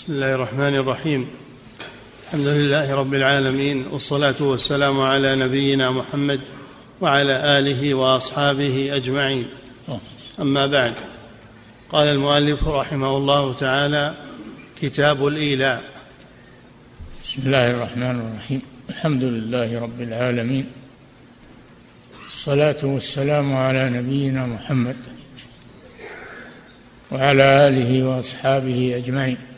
بسم الله الرحمن الرحيم. الحمد لله رب العالمين والصلاة والسلام على نبينا محمد وعلى آله وأصحابه أجمعين. أما بعد قال المؤلف رحمه الله تعالى كتاب الإيلاء. بسم الله الرحمن الرحيم. الحمد لله رب العالمين. الصلاة والسلام على نبينا محمد وعلى آله وأصحابه أجمعين.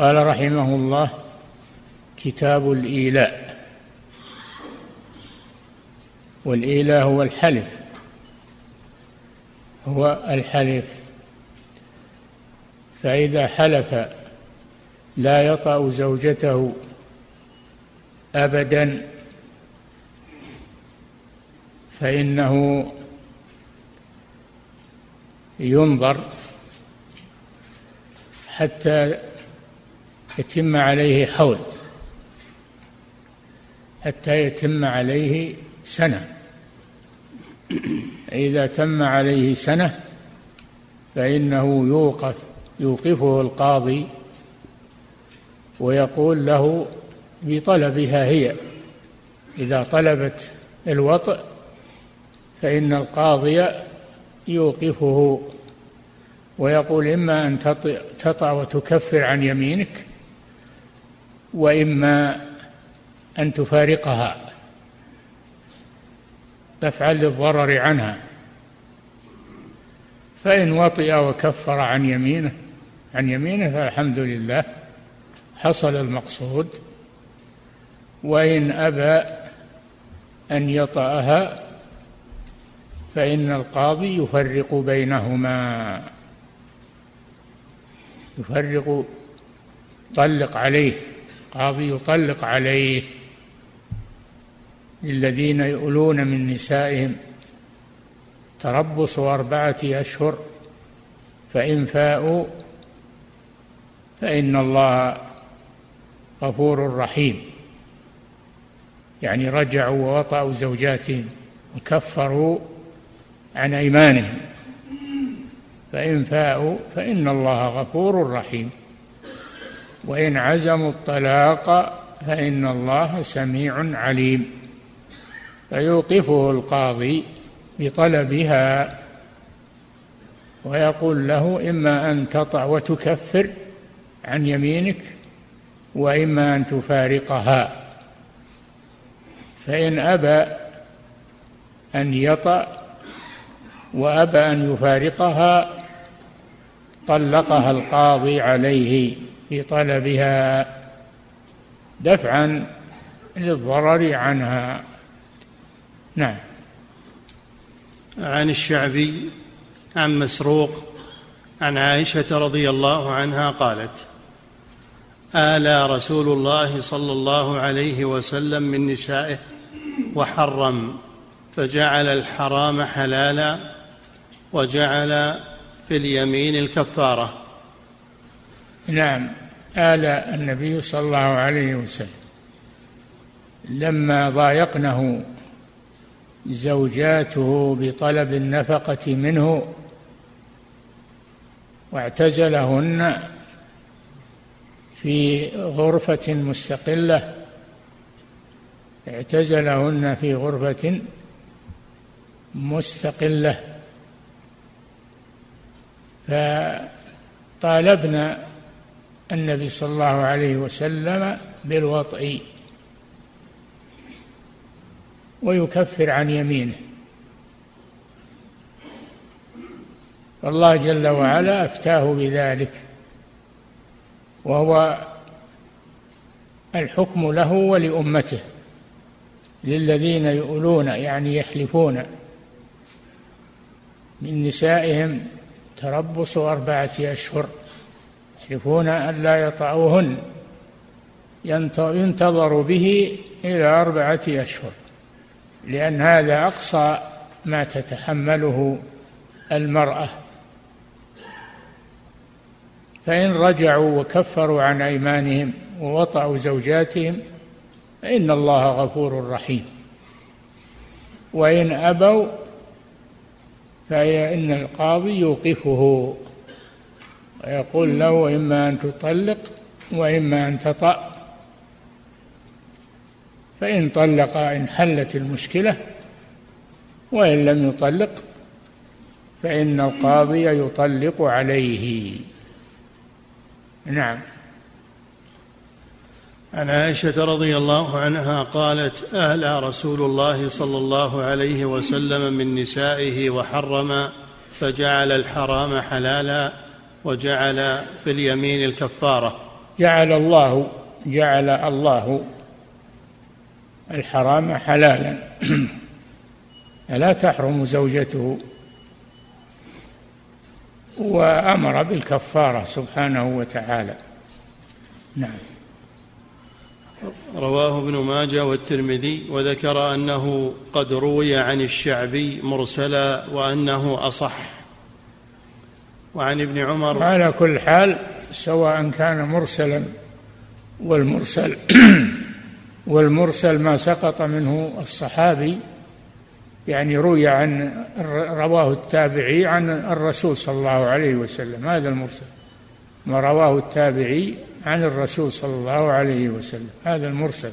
قال رحمه الله كتاب الإيلاء. والإيلاء هو الحلف هو الحلف. فإذا حلف لا يطأ زوجته ابدا فإنه ينظر حتى يتم عليه حول حتى يتم عليه سنة. إذا تم عليه سنة فإنه يوقف يوقفه القاضي ويقول له بطلبها هي. إذا طلبت الوطء فإن القاضي يوقفه ويقول إما أن تطأ وتكفر عن يمينك وإما أن تفارقها. تفعل للضرر عنها. فإن وطئ وكفر عن يمينه عن يمينه فالحمد لله حصل المقصود. وإن أبى أن يطأها فإن القاضي يفرق بينهما. يفرق طلق عليه. قاضي يطلق عليه للذين يؤلون من نسائهم تربص أربعة أشهر فإن فاءوا فإن الله غفور رحيم. يعني رجعوا ووطأوا زوجاتهم وكفروا عن أيمانهم. فإن فاءوا فإن الله غفور رحيم. وإن عزموا الطلاق فإن الله سميع عليم. فيوقفه القاضي بطلبها ويقول له إما أن تطع وتكفر عن يمينك وإما أن تفارقها. فإن أبى أن يطأ وأبى أن يفارقها طلقها القاضي عليه. في طلبها دفعا للضرر عنها. نعم. عن الشعبي عن مسروق عن عائشة رضي الله عنها قالت آلى رسول الله صلى الله عليه وسلم من نسائه وحرم فجعل الحرام حلالا وجعل في اليمين الكفارة. نعم. آل النبي صلى الله عليه وسلم. لما ضايقنه زوجاته بطلب النفقة منه واعتزلهن في غرفة مستقلة اعتزلهن في غرفة مستقلة فطالبنا النبي صلى الله عليه وسلم بالوطء ويكفر عن يمينه. فالله جل وعلا أفتاه بذلك وهو الحكم له ولأمته للذين يؤلون يعني يحلفون من نسائهم تربص أربعة أشهر. يحلفون أن لا يطأوهن. ينتظر به إلى أربعة أشهر. لأن هذا أقصى ما تتحمله المرأة. فإن رجعوا وكفروا عن أيمانهم ووطأوا زوجاتهم فإن الله غفور رحيم. وإن أبوا فإن القاضي يوقفه. ويقول له إما أن تطلق وإما أن تطأ. فإن طلق إن حلت المشكلة وإن لم يطلق فإن القاضي يطلق عليه. نعم. عن عائشة رضي الله عنها قالت أهلى رسول الله صلى الله عليه وسلم من نسائه وحرم فجعل الحرام حلالا. وجعل في اليمين الكفارة. جعل الله جعل الله الحرام حلالا. لا تحرم زوجته. وأمر بالكفارة سبحانه وتعالى. نعم. رواه ابن ماجه والترمذي وذكر أنه قد روي عن الشعبي مرسلا وأنه أصح. وعن ابن عمر على كل حال سواء كان مرسلا والمرسل والمرسل ما سقط منه الصحابي يعني روي عن رواه التابعي عن الرسول صلى الله عليه وسلم هذا المرسل. ما رواه التابعي عن الرسول صلى الله عليه وسلم هذا المرسل.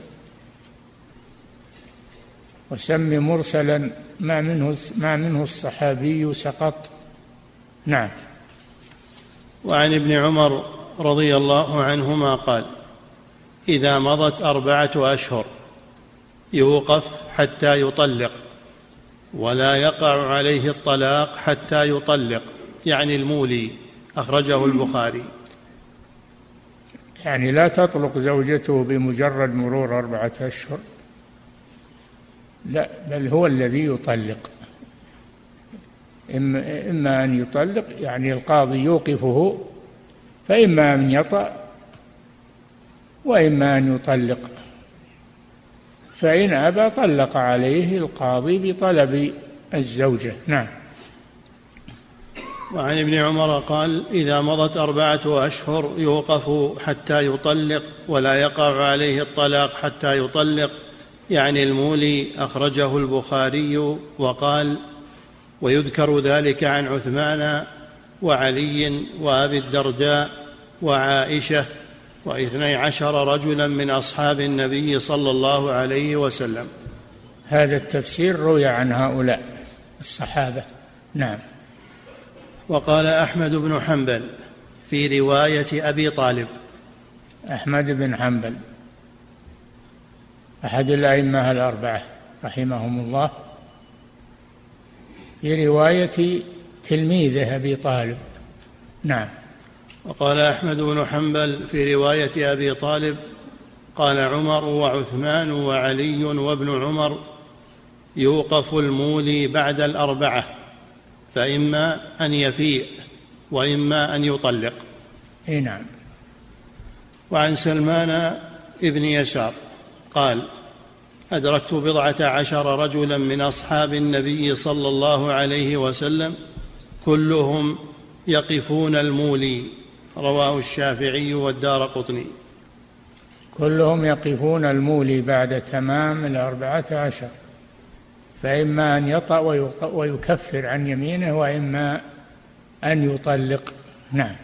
وسمي مرسلا ما منه ما منه الصحابي سقط. نعم. وعن ابن عمر رضي الله عنهما قال إذا مضت أربعة أشهر يوقف حتى يطلق ولا يقع عليه الطلاق حتى يطلق. يعني المولي أخرجه البخاري. يعني لا تطلق زوجته بمجرد مرور أربعة أشهر؟ لا بل هو الذي يطلق. إما, إما أن يطلق يعني القاضي يوقفه فإما أن يطأ وإما أن يطلق. فإن أبى طلق عليه القاضي بطلب الزوجة. نعم. وعن ابن عمر قال إذا مضت أربعة أشهر يوقف حتى يطلق ولا يقع عليه الطلاق حتى يطلق. يعني المولي أخرجه البخاري وقال ويذكر ذلك عن عثمان وعلي وأبي الدرداء وعائشة واثني عشر رجلا من أصحاب النبي صلى الله عليه وسلم. هذا التفسير روي عن هؤلاء الصحابة. نعم. وقال أحمد بن حنبل في رواية أبي طالب. أحمد بن حنبل أحد الأئمة الأربعة رحمهم الله. في رواية تلميذه أبي طالب. نعم. وقال أحمد بن حنبل في رواية أبي طالب قال عمر وعثمان وعلي وابن عمر يوقف المولي بعد الأربعة فإما أن يفيء وإما أن يطلق. نعم. وعن سلمان ابن يسار قال أدركت بضعة عشر رجلا من أصحاب النبي صلى الله عليه وسلم كلهم يقفون المولي رواه الشافعي والدار قطني. كلهم يقفون المولي بعد تمام الأربعة عشر فإما أن يطأ ويكفر عن يمينه وإما أن يطلق. نعم.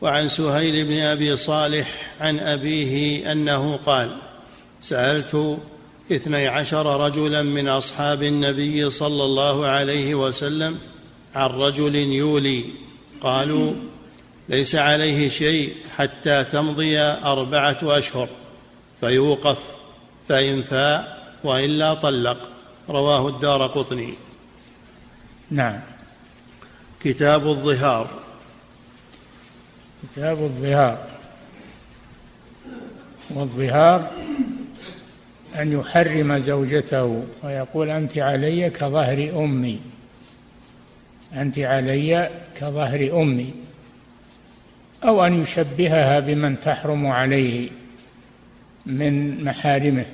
وعن سهيل بن أبي صالح عن أبيه أنه قال سألت اثني عشر رجلا من أصحاب النبي صلى الله عليه وسلم عن رجل يولي. قالوا ليس عليه شيء حتى تمضي أربعة أشهر فيوقف فإن فاء وإلا طلق. رواه الدار قطني. نعم. كتاب الظهار. كتاب الظهار. والظهار أن يحرم زوجته ويقول أنت علي كظهر أمي. أنت علي كظهر أمي. أو أن يشبهها بمن تحرم عليه من محارمه.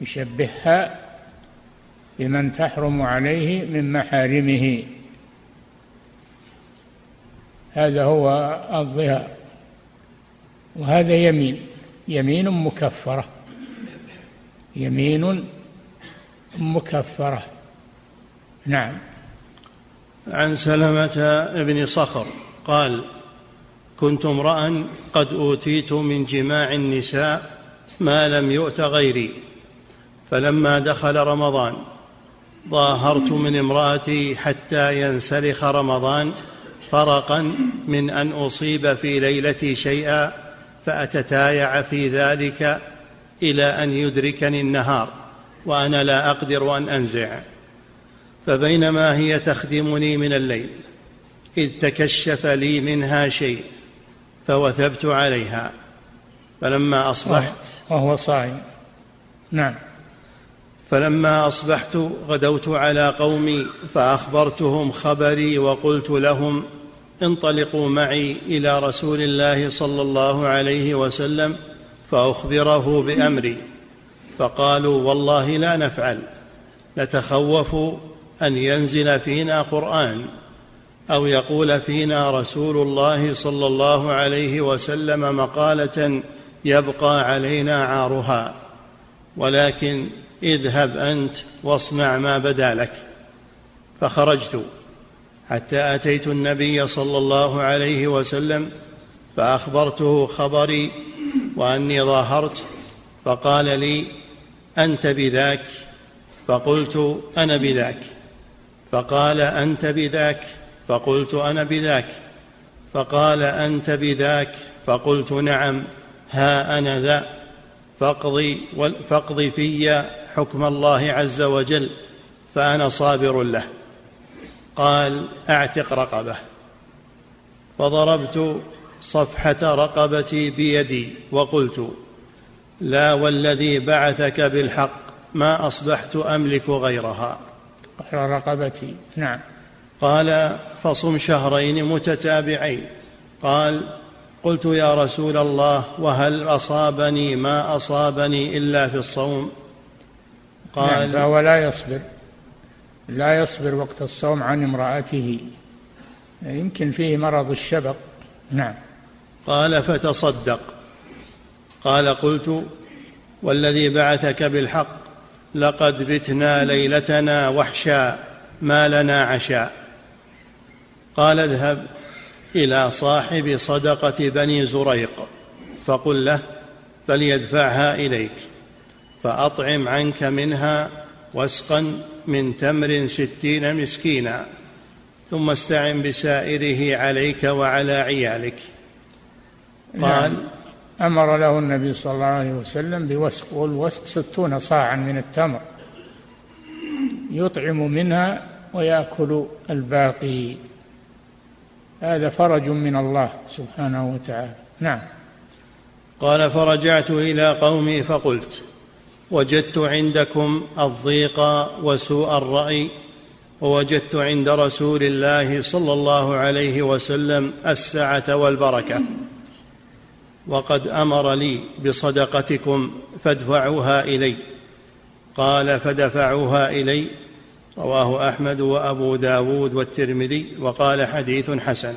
يشبهها بمن تحرم عليه من محارمه. هذا هو الظهار. وهذا يمين. يمين مكفرة. يمين مكفرة. نعم. عن سلمة بن صخر قال كنت امرأ قد أوتيت من جماع النساء ما لم يؤت غيري فلما دخل رمضان ظاهرت من امرأتي حتى ينسلخ رمضان فرقا من أن أصيب في ليلتي شيئا فأتتايع في ذلك إلى أن يدركني النهار وأنا لا أقدر أن أنزع. فبينما هي تخدمني من الليل إذ تكشف لي منها شيء فوثبت عليها. فلما أصبحت وهو صائم نعم. فلما أصبحت غدوت على قومي فأخبرتهم خبري وقلت لهم انطلقوا معي إلى رسول الله صلى الله عليه وسلم فأخبره بأمري. فقالوا والله لا نفعل. نتخوف أن ينزل فينا قرآن أو يقول فينا رسول الله صلى الله عليه وسلم مقالة يبقى علينا عارها. ولكن اذهب أنت واصنع ما بدا لك. فخرجت. حتى أتيت النبي صلى الله عليه وسلم فأخبرته خبري وأني ظاهرت فقال لي أنت بذاك؟ فقلت أنا بذاك. فقال أنت بذاك؟ فقلت أنا بذاك. فقال أنت بذاك؟ فقلت نعم. ها أنا ذا. فاقضي فاقض في حكم الله عز وجل فأنا صابر له. قال أعتق رقبة. فضربت صفحة رقبتي بيدي وقلت لا والذي بعثك بالحق ما أصبحت أملك غيرها. غير رقبتي نعم. قال فصم شهرين متتابعين. قال قلت يا رسول الله وهل أصابني ما أصابني إلا في الصوم؟ قال نعم فهو لا يصبر. لا يصبر وقت الصوم عن امرأته. يمكن فيه مرض الشبق. نعم. قال فتصدق. قال قلت والذي بعثك بالحق لقد بتنا ليلتنا وحشا ما لنا عشاء قال اذهب إلى صاحب صدقة بني زريق فقل له فليدفعها إليك فأطعم عنك منها واسقا من تمر ستين مسكينا ثم استعن بسائره عليك وعلى عيالك. قال نعم. أمر له النبي صلى الله عليه وسلم بوسق والوسق ستون صاعا من التمر يطعم منها ويأكل الباقي. هذا فرج من الله سبحانه وتعالى. نعم. قال فرجعت إلى قومي فقلت وجدت عندكم الضيق وسوء الرأي ووجدت عند رسول الله صلى الله عليه وسلم السعة والبركة. وقد أمر لي بصدقتكم فادفعوها إلي. قال فدفعوها إلي. رواه أحمد وأبو داود والترمذي وقال حديث حسن.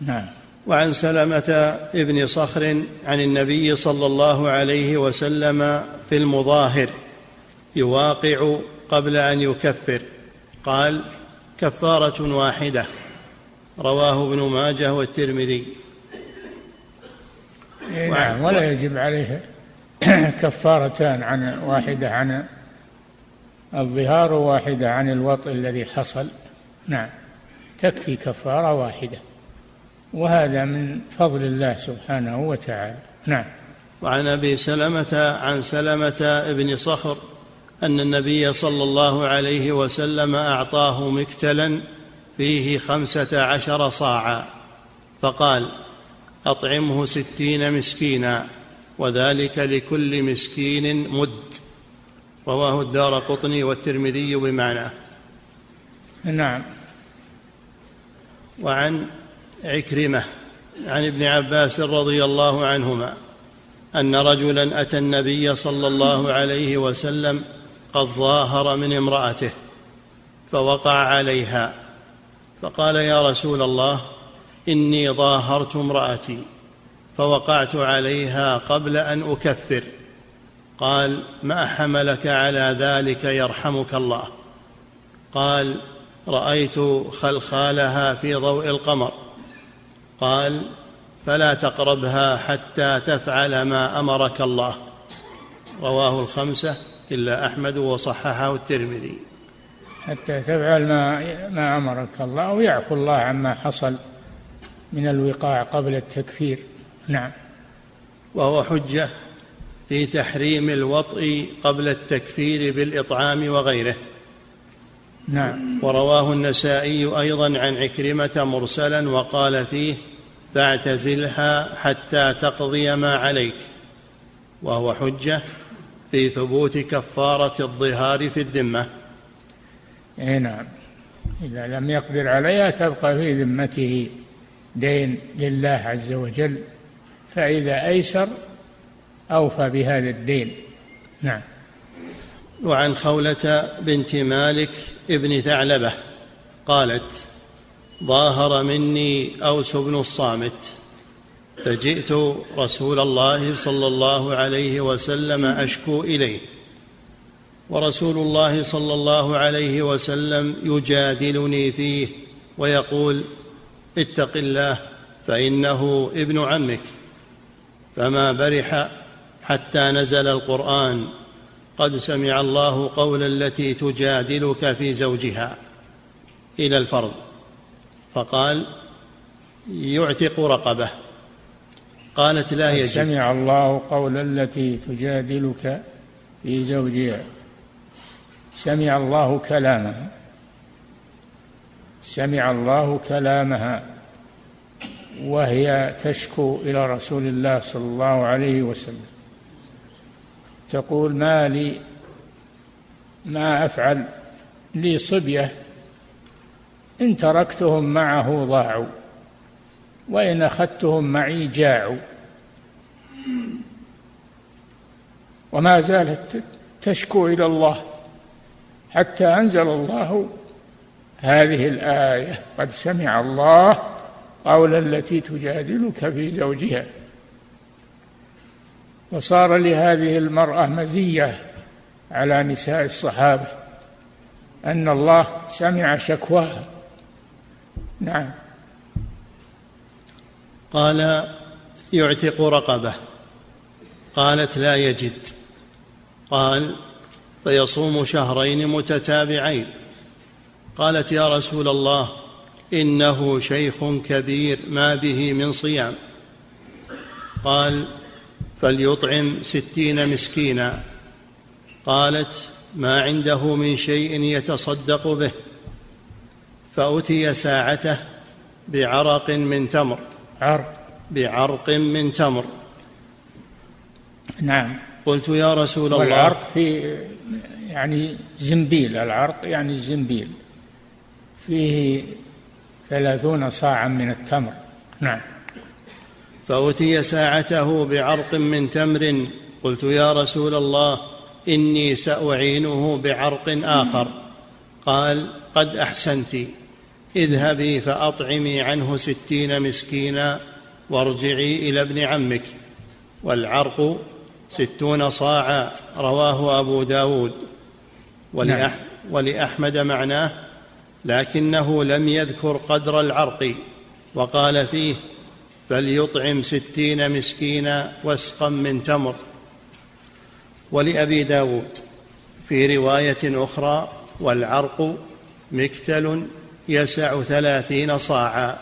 نعم. وعن سلمة ابن صخر عن النبي صلى الله عليه وسلم في المظاهر يواقع قبل أن يكفر. قال كفارة واحدة. رواه ابن ماجه والترمذي. نعم ولا يجب عليه كفارتان عن واحدة عن الظهار وواحدة عن الوطء الذي حصل. نعم تكفي كفارة واحدة وهذا من فضل الله سبحانه وتعالى. نعم. وعن أبي سلمة عن سلمة ابن صخر أن النبي صلى الله عليه وسلم أعطاه مكتلا فيه خمسة عشر صاعا فقال أطعمه ستين مسكينا وذلك لكل مسكين مد. رواه الدار قطني والترمذي بمعناه نعم. وعن عكرمة عن ابن عباس رضي الله عنهما أن رجلا أتى النبي صلى الله عليه وسلم قد ظاهر من امرأته فوقع عليها. فقال يا رسول الله إني ظاهرت امرأتي فوقعت عليها قبل أن أكفر. قال ما حملك على ذلك يرحمك الله. قال رأيت خلخالها في ضوء القمر. قال فلا تقربها حتى تفعل ما أمرك الله. رواه الخمسة إلا أحمد وصححه الترمذي. حتى تفعل ما ما أمرك الله ويعفو الله عما حصل. من الوقاع قبل التكفير. نعم. وهو حجة في تحريم الوطء قبل التكفير بالإطعام وغيره. نعم. ورواه النسائي أيضا عن عكرمة مرسلا وقال فيه فاعتزلها حتى تقضي ما عليك. وهو حجة في ثبوت كفارة الظهار في الذمة. اي نعم. إذا لم يقدر عليها تبقى في ذمته. دين لله عز وجل فإذا أيسر أوفى بهذا الدين. نعم. وعن خولة بنت مالك ابن ثعلبة قالت ظاهر مني أوس بن الصامت فجئت رسول الله صلى الله عليه وسلم أشكو إليه ورسول الله صلى الله عليه وسلم يجادلني فيه ويقول اتق الله فإنه ابن عمك. فما برح حتى نزل القرآن. قد سمع الله قول التي تجادلك في زوجها. إلى الفرض. فقال يعتق رقبة. قالت لا يجب سمع الله قول التي تجادلك في زوجها. سمع الله كلامها سمع الله كلامها وهي تشكو إلى رسول الله صلى الله عليه وسلم. تقول ما لي ما أفعل لي صبية إن تركتهم معه ضاعوا وإن أخذتهم معي جاعوا. وما زالت تشكو إلى الله حتى أنزل الله هذه الآية قد سمع الله قول التي تجادلك في زوجها. وصار لهذه المرأة مزية على نساء الصحابة. أن الله سمع شكواها. نعم. قال يعتق رقبة. قالت لا يجد. قال فيصوم شهرين متتابعين. قالت يا رسول الله إنه شيخ كبير ما به من صيام. قال فليطعم ستين مسكينا. قالت ما عنده من شيء يتصدق به. فأتي ساعته بعرق من تمر. عرق. بعرق من تمر. نعم. قلت يا رسول الله. والعرق في يعني زنبيل العرق يعني الزنبيل فيه ثلاثون صاعا من التمر. نعم. فأتي ساعته بعرق من تمر. قلت يا رسول الله إني سأعينه بعرق آخر. قال قد أحسنت. اذهبي فأطعمي عنه ستين مسكينا وارجعي إلى ابن عمك. والعرق ستون صاعا رواه أبو داود. ولأح نعم. ولأحمد معناه لكنه لم يذكر قدر العرق وقال فيه فليطعم ستين مسكينا وسقا من تمر. ولأبي داود في رواية أخرى والعرق مكتل يسع ثلاثين صاعا.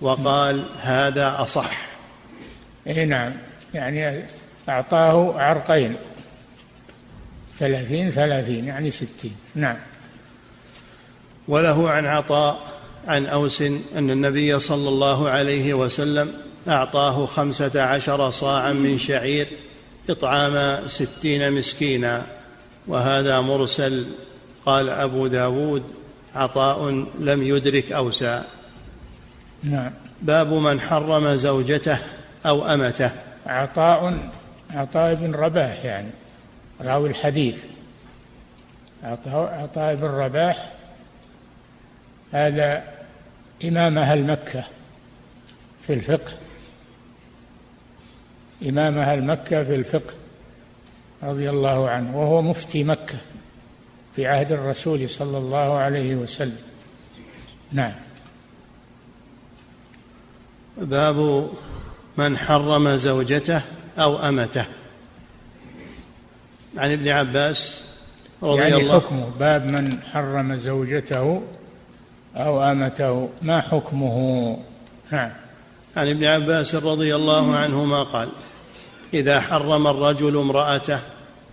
وقال هذا أصح. اي نعم. يعني أعطاه عرقين. ثلاثين ثلاثين يعني ستين. نعم. وله عن عطاء عن أوس أن النبي صلى الله عليه وسلم أعطاه خمسة عشر صاعا من شعير إطعام ستين مسكينا وهذا مرسل قال أبو داود عطاء لم يدرك أوسى نعم. باب من حرم زوجته أو أمته. عطاء عطاء بن رباح يعني راوي الحديث. عطاء, عطاء بن رباح هذا إمام أهل مكة في الفقه. إمام أهل مكة في الفقه رضي الله عنه وهو مفتي مكة في عهد الرسول صلى الله عليه وسلم. نعم. باب من حرم زوجته أو أمته. عن ابن عباس رضي يعني الله حكمه باب من حرم زوجته أو آمته ما حكمه؟ نعم. عن ابن عباس رضي الله عنهما قال إذا حرم الرجل امرأته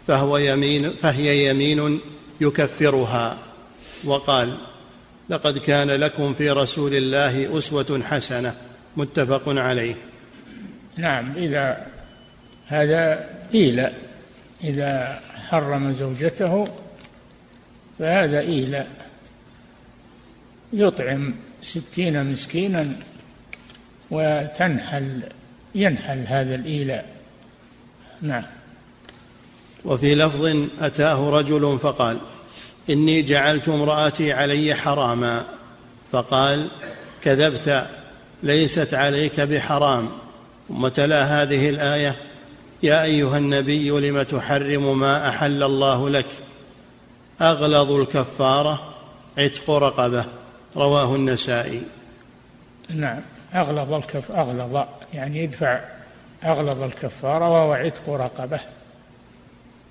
فهو يمين فهي يمين يكفرها. وقال لقد كان لكم في رسول الله أسوة حسنة متفق عليه. نعم إذا هذا إيلاء. إذا حرم زوجته فهذا إيلاء. يطعم ستين مسكينا وتنحل ينحل هذا الإيلاء. نعم. وفي لفظ أتاه رجل فقال إني جعلت امرأتي علي حراما. فقال كذبت ليست عليك بحرام. ثم تلا هذه الآية يا أيها النبي لم تحرم ما أحل الله لك؟ أغلظ الكفارة عتق رقبة. رواه النسائي. نعم. أغلظ الكف أغلظ يعني يدفع أغلظ الكفارة وهو عتق رقبة.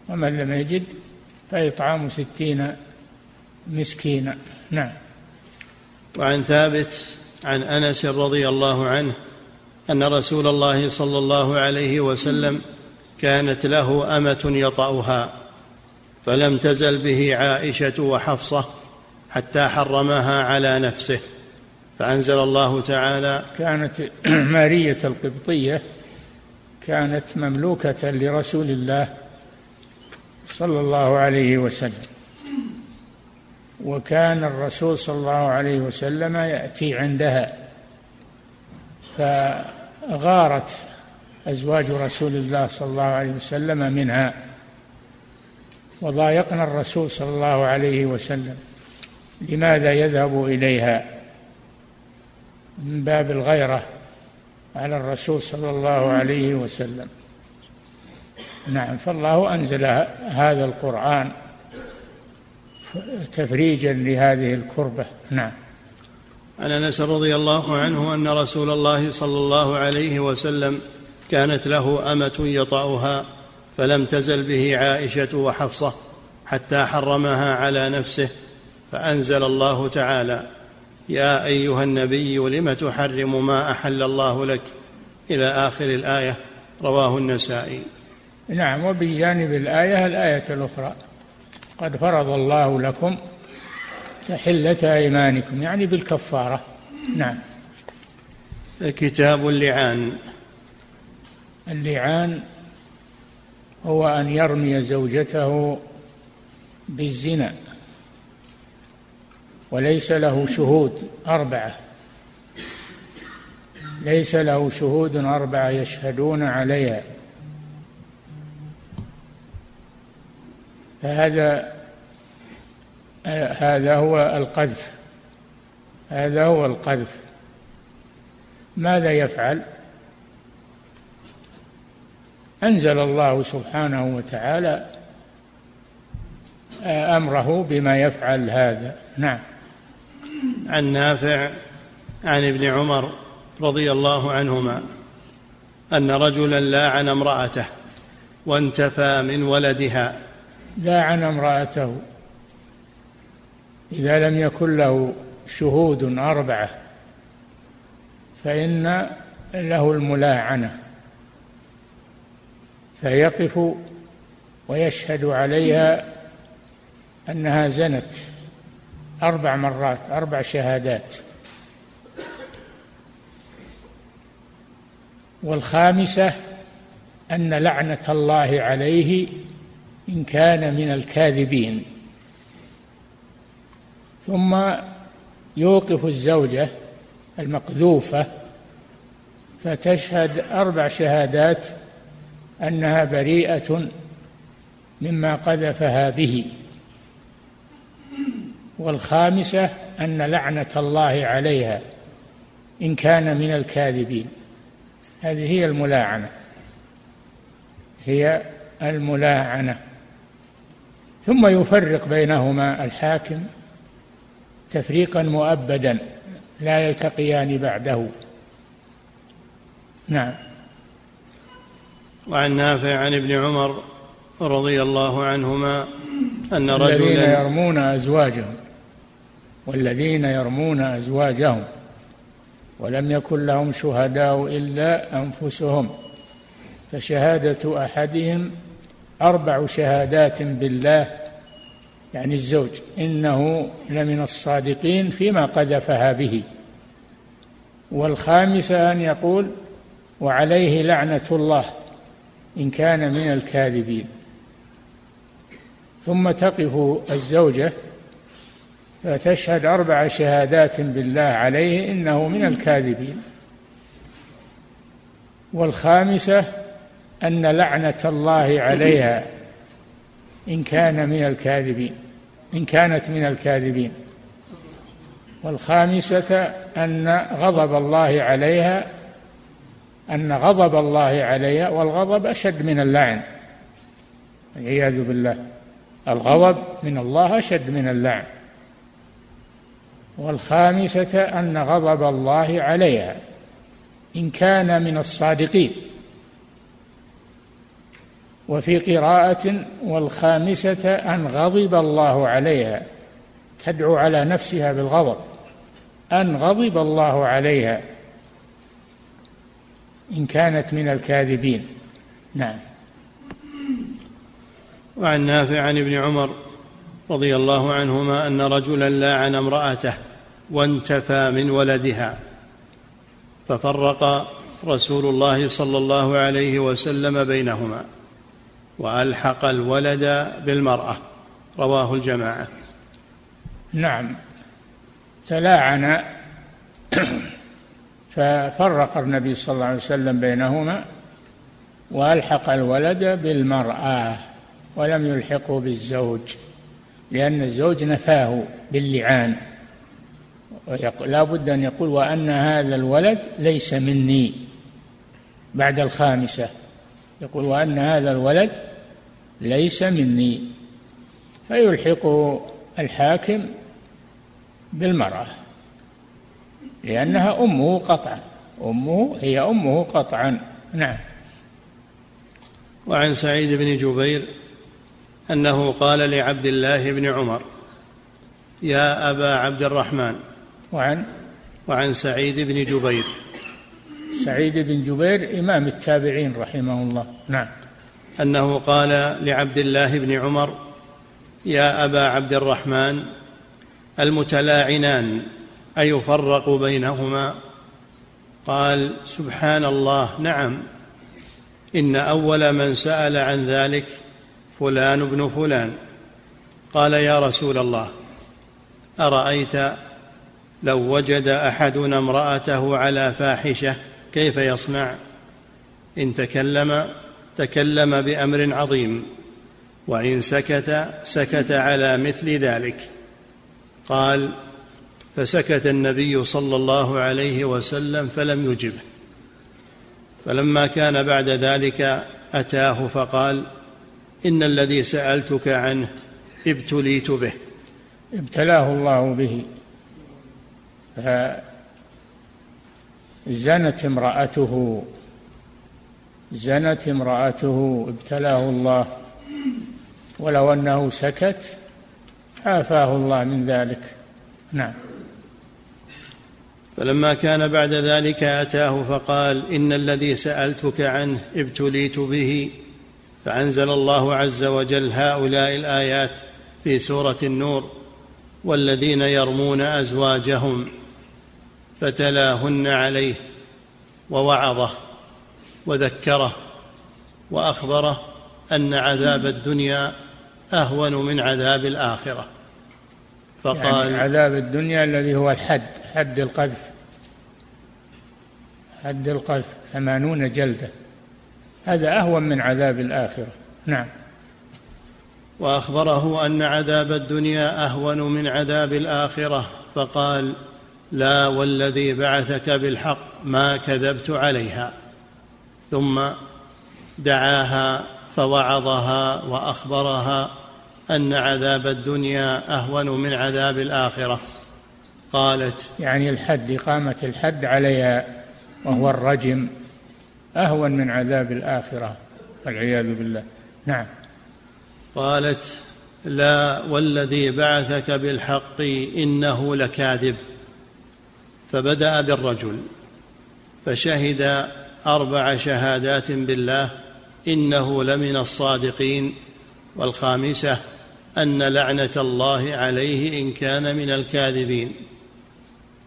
ومن لم يجد فإطعام ستين مسكينا. نعم. وعن ثابت عن أنس رضي الله عنه أن رسول الله صلى الله عليه وسلم كانت له أمة يطأها فلم تزل به عائشة وحفصة حتى حرمها على نفسه. فأنزل الله تعالى كانت مارية القبطية كانت مملوكة لرسول الله صلى الله عليه وسلم. وكان الرسول صلى الله عليه وسلم يأتي عندها فغارت أزواج رسول الله صلى الله عليه وسلم منها وضايقنا الرسول صلى الله عليه وسلم. لماذا يذهب إليها من باب الغيرة على الرسول صلى الله عليه وسلم؟ نعم فالله أنزل هذا القرآن تفريجا لهذه الكربة. نعم. عن أنس رضي الله عنه أن رسول الله صلى الله عليه وسلم كانت له أمة يطأها فلم تزل به عائشة وحفصة حتى حرمها على نفسه. فأنزل الله تعالى يا أيها النبي لم تحرم ما أحل الله لك؟ إلى آخر الآية رواه النسائي. نعم وبجانب الآية الآية الأخرى قد فرض الله لكم تحله أيمانكم يعني بالكفارة. نعم. كتاب اللعان. اللعان هو أن يرمي زوجته بالزنا. وليس له شهود أربعة. ليس له شهود أربعة يشهدون عليها. فهذا هذا هو القذف. هذا هو القذف. ماذا يفعل؟ أنزل الله سبحانه وتعالى أمره بما يفعل هذا. نعم. عن نافع عن ابن عمر رضي الله عنهما أن رجلا لاعن امرأته وانتفى من ولدها. لاعن امرأته. إذا لم يكن له شهود أربعة فإن له الملاعنة. فيقف ويشهد عليها أنها زنت. أربع مرات أربع شهادات. والخامسة أن لعنة الله عليه إن كان من الكاذبين. ثم يوقف الزوجة المقذوفة فتشهد أربع شهادات أنها بريئة مما قذفها به. والخامسة أن لعنة الله عليها إن كان من الكاذبين. هذه هي الملاعنة. هي الملاعنة. ثم يفرق بينهما الحاكم تفريقا مؤبدا لا يلتقيان بعده. نعم. وعن نافع عن ابن عمر رضي الله عنهما أن رجلا الذين يرمون أزواجهم. والذين يرمون أزواجهم ولم يكن لهم شهداء إلا أنفسهم فشهادة أحدهم أربع شهادات بالله يعني الزوج إنه لمن الصادقين فيما قذفها به. والخامسة أن يقول وعليه لعنة الله إن كان من الكاذبين. ثم تقف الزوجة فتشهد أربع شهادات بالله عليه إنه من الكاذبين. والخامسة أن لعنة الله عليها إن كان من الكاذبين إن كانت من الكاذبين. والخامسة أن غضب الله عليها أن غضب الله عليها والغضب أشد من اللعن. والعياذ بالله الغضب من الله أشد من اللعن. والخامسة أن غضب الله عليها إن كان من الصادقين. وفي قراءة والخامسة أن غضب الله عليها تدعو على نفسها بالغضب. أن غضب الله عليها إن كانت من الكاذبين. نعم. وعن نافع عن ابن عمر رضي الله عنهما أن رجلا لاعن امرأته وانتفى من ولدها. ففرق رسول الله صلى الله عليه وسلم بينهما وألحق الولد بالمرأة. رواه الجماعة. نعم. تلاعن ففرق النبي صلى الله عليه وسلم بينهما وألحق الولد بالمرأة ولم يلحقه بالزوج. لأن الزوج نفاه باللعان. لا بد أن يقول وأن هذا الولد ليس مني بعد الخامسة. يقول وأن هذا الولد ليس مني. فيلحق الحاكم بالمرأة لأنها أمه قطعا. أمه هي أمه قطعا. نعم. وعن سعيد بن جبير أنه قال لعبد الله بن عمر يا أبا عبد الرحمن. وعن؟ وعن سعيد بن جبير. سعيد بن جبير إمام التابعين رحمه الله. نعم. أنه قال لعبد الله بن عمر يا أبا عبد الرحمن المتلاعنان أيفرق بينهما؟ قال سبحان الله نعم. إن أول من سأل عن ذلك فلان بن فلان. قال يا رسول الله أرأيت لو وجد أحدنا امرأته على فاحشة كيف يصنع؟ إن تكلم تكلم بأمر عظيم وإن سكت سكت على مثل ذلك. قال فسكت النبي صلى الله عليه وسلم فلم يجبه. فلما كان بعد ذلك أتاه فقال إن الذي سألتك عنه ابتليت به. ابتلاه الله به. زنت امرأته زنت امرأته ابتلاه الله. ولو أنه سكت عافاه الله من ذلك. نعم. فلما كان بعد ذلك أتاه فقال إن الذي سألتك عنه ابتليت به. فأنزل الله عز وجل هؤلاء الآيات في سورة النور والذين يرمون أزواجهم فتلاهن عليه ووعظه وذكره وأخبره أن عذاب الدنيا أهون من عذاب الآخرة. فقال يعني عذاب الدنيا الذي هو الحد حد القذف حد القذف ثمانون جلدة. هذا أهون من عذاب الآخرة. نعم. وأخبره أن عذاب الدنيا أهون من عذاب الآخرة فقال لا والذي بعثك بالحق ما كذبت عليها. ثم دعاها فوعظها وأخبرها أن عذاب الدنيا أهون من عذاب الآخرة. قالت يعني الحد إقامة الحد عليها وهو الرجم. أهون من عذاب الآخرة والعياذ بالله. نعم. قالت لا والذي بعثك بالحق إنه لكاذب. فبدأ بالرجل فشهد أربع شهادات بالله إنه لمن الصادقين. والخامسة أن لعنة الله عليه إن كان من الكاذبين.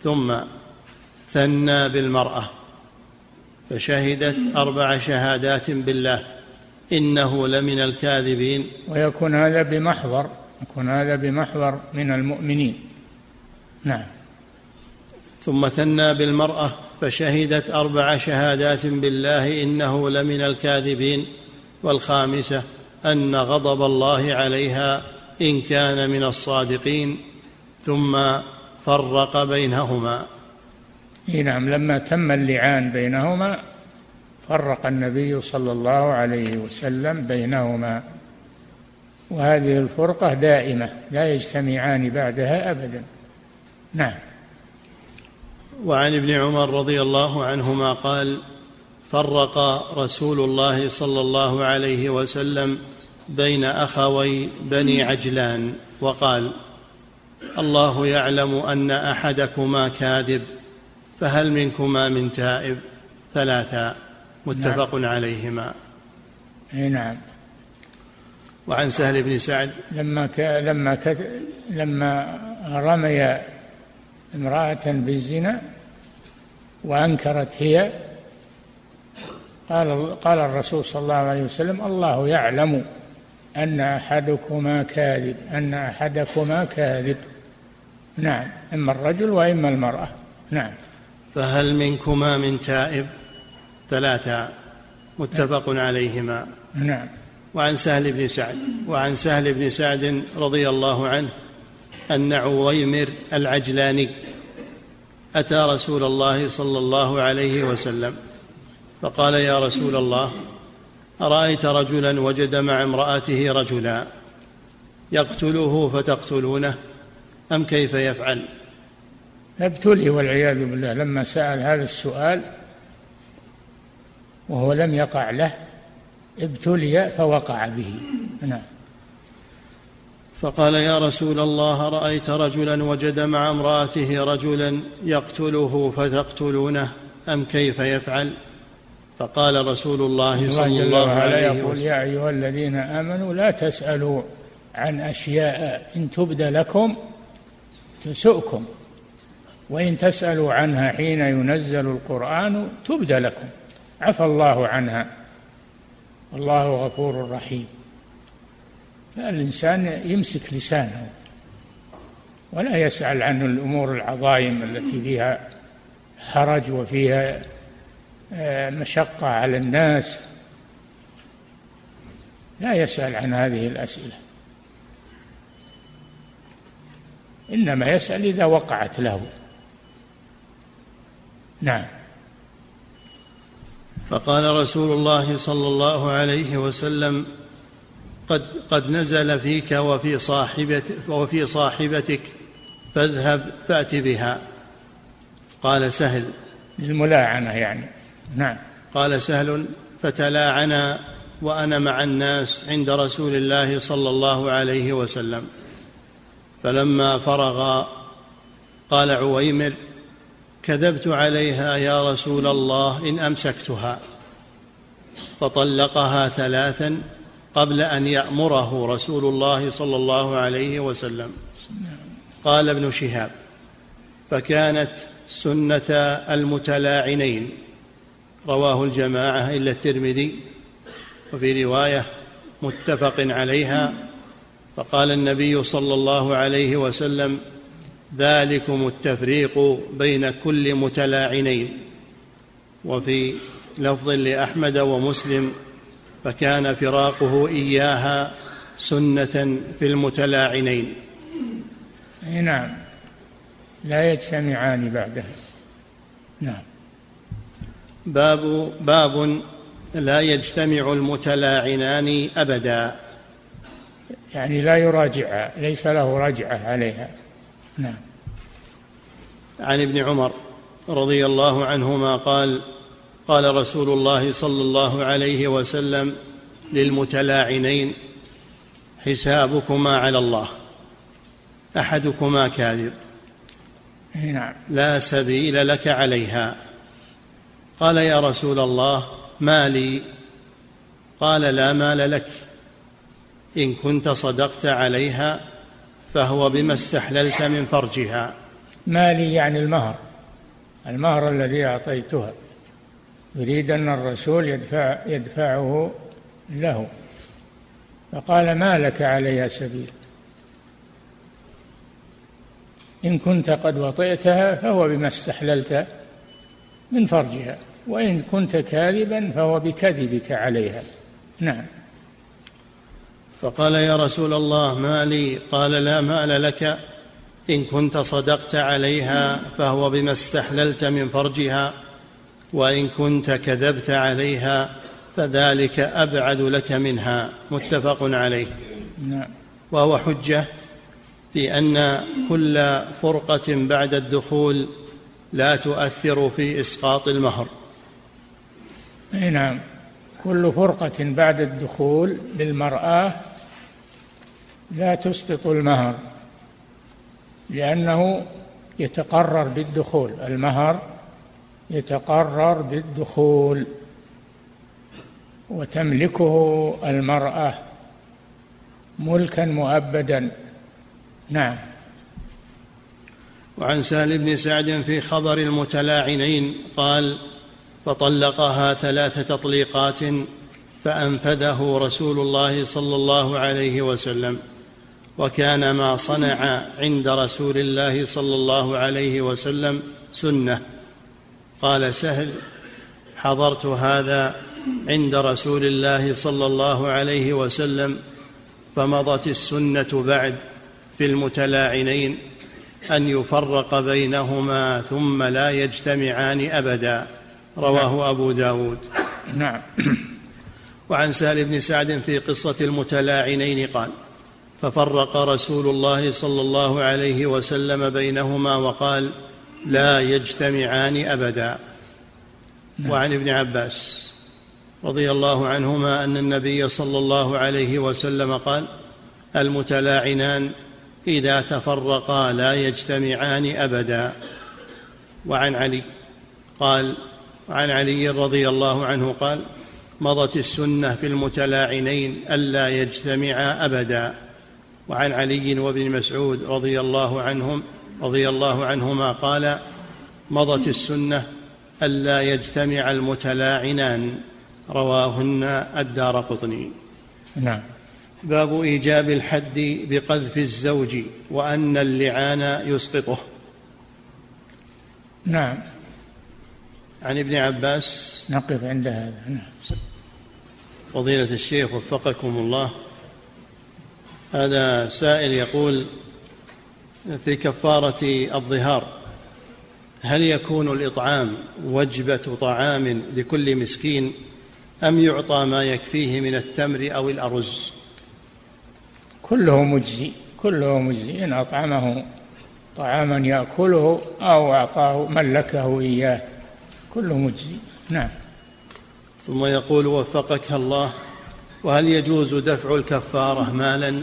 ثم ثنى بالمرأة. فشهدت أربع شهادات بالله. إنه لمن الكاذبين. ويكون هذا بمحضر يكون هذا بمحضر من المؤمنين. نعم. ثم ثنى بالمرأة فشهدت أربع شهادات بالله. إنه لمن الكاذبين. والخامسة أن غضب الله عليها إن كان من الصادقين. ثم فرق بينهما. نعم لما تم اللعان بينهما فرق النبي صلى الله عليه وسلم بينهما. وهذه الفرقة دائمة لا يجتمعان بعدها أبدا. نعم. وعن ابن عمر رضي الله عنهما قال فرق رسول الله صلى الله عليه وسلم بين أخوي بني عجلان وقال الله يعلم أن أحدكما كاذب. فهل منكما من تائب ثلاثا متفق نعم. عليهما؟ إي نعم. وعن سهل بن سعد لما ك... لما ك... لما رمي امرأة بالزنا وأنكرت هي قال قال الرسول صلى الله عليه وسلم الله يعلم أن أحدكما كاذب أن أحدكما كاذب. نعم. إما الرجل وإما المرأة. نعم. فهل منكما من تائب؟ ثلاثة متفق. عليهما. نعم. وعن سهل بن سعد وعن سهل بن سعد رضي الله عنه أن عويمر العجلاني أتى رسول الله صلى الله عليه وسلم فقال يا رسول الله أرأيت رجلا وجد مع امرأته رجلا يقتله فتقتلونه أم كيف يفعل؟ ابتلي والعياذ بالله. لما سأل هذا السؤال وهو لم يقع له ابتلي فوقع به. نعم. فقال يا رسول الله رأيت رجلا وجد مع امرأته رجلا يقتله فتقتلونه أم كيف يفعل؟ فقال رسول الله صلى الله عليه وسلم يقول يا أيها الذين آمنوا لا تسألوا عن أشياء إن تبد لكم تسؤكم. وإن تسألوا عنها حين ينزل القرآن تبد لكم. عفى الله عنها. والله غفور رحيم. فالإنسان يمسك لسانه ولا يسأل عن الأمور العظائم التي فيها حرج وفيها آه، مشقة على الناس. لا يسأل عن هذه الأسئلة. إنما يسأل إذا وقعت له. نعم. فقال رسول الله صلى الله عليه وسلم قد قد نزل فيك وفي صاحبتك وفي صاحبتك فاذهب فأت بها. قال سهل. للملاعنة يعني. نعم. قال سهل فتلاعنا وأنا مع الناس عند رسول الله صلى الله عليه وسلم. فلما فرغ قال عويمر كذبت عليها يا رسول الله إن أمسكتها. فطلقها ثلاثا قبل أن يأمره رسول الله صلى الله عليه وسلم. قال ابن شهاب فكانت سنة المتلاعنين. رواه الجماعة إلا الترمذي وفي رواية متفق عليها. فقال النبي صلى الله عليه وسلم ذلكم التفريق بين كل متلاعنين. وفي لفظ لأحمد ومسلم فكان فراقه إياها سنة في المتلاعنين. نعم. لا يجتمعان بعدها نعم. باب باب لا يجتمع المتلاعنان أبدا. يعني لا يراجعها ليس له رجعه عليها. نعم. عن ابن عمر رضي الله عنهما قال قال رسول الله صلى الله عليه وسلم للمتلاعنين حسابكما على الله أحدكما كاذب نعم. لا سبيل لك عليها. قال يا رسول الله ما لي؟ قال لا مال لك إن كنت صدقت عليها فهو بما استحللت من فرجها. مالي يعني المهر. المهر الذي أعطيتها. يريد أن الرسول يدفع يدفعه له. فقال ما لك عليها سبيل؟ إن كنت قد وطئتها فهو بما استحللت من فرجها وإن كنت كاذبا فهو بكذبك عليها. نعم. فقال يا رسول الله ما لي؟ قال لا مال لك. إن كنت صدقت عليها فهو بما استحللت من فرجها وإن كنت كذبت عليها فذلك أبعد لك منها. متفق عليه. نعم. وهو حجة في أن كل فرقة بعد الدخول لا تؤثر في إسقاط المهر. أي نعم. كل فرقة بعد الدخول بالمرأة لا تسقط المهر. لأنه يتقرر بالدخول. المهر يتقرر بالدخول. وتملكه المرأة ملكا مؤبدا. نعم. وعن سهل بن سعد في خبر المتلاعنين قال فطلقها ثلاث تطليقات فأنفذه رسول الله صلى الله عليه وسلم. وكان ما صنع عند رسول الله صلى الله عليه وسلم سنة. قال سهل حضرت هذا عند رسول الله صلى الله عليه وسلم فمضت السنة بعد في المتلاعنين أن يفرق بينهما ثم لا يجتمعان أبدا. رواه نعم. أبو داود. نعم. وعن سهل بن سعد في قصة المتلاعنين قال ففرق رسول الله صلى الله عليه وسلم بينهما وقال لا يجتمعان أبدا. نعم. وعن ابن عباس رضي الله عنهما أن النبي صلى الله عليه وسلم قال المتلاعنان إذا تفرقا لا يجتمعان أبدا. وعن علي قال عن علي رضي الله عنه قال مضت السنة في المتلاعنين ألا يجتمعا أبدا. وعن علي وابن مسعود رضي الله عنهم رضي الله عنهما قال مضت السنة ألا يجتمع المتلاعنان. رواهن الدار قطني. نعم. باب إيجاب الحد بقذف الزوج وأن اللعان يسقطه. نعم. عن ابن عباس نقف عند هذا. نعم. فضيلة الشيخ وفقكم الله. هذا سائل يقول في كفارة الظهار هل يكون الإطعام وجبة طعام لكل مسكين أم يعطى ما يكفيه من التمر أو الأرز؟ كله مجزي كله مجزي. إن أطعمه طعاما يأكله أو أعطاه ملكه إياه كله مجزي. نعم. ثم يقول وفقك الله وهل يجوز دفع الكفارة مالا؟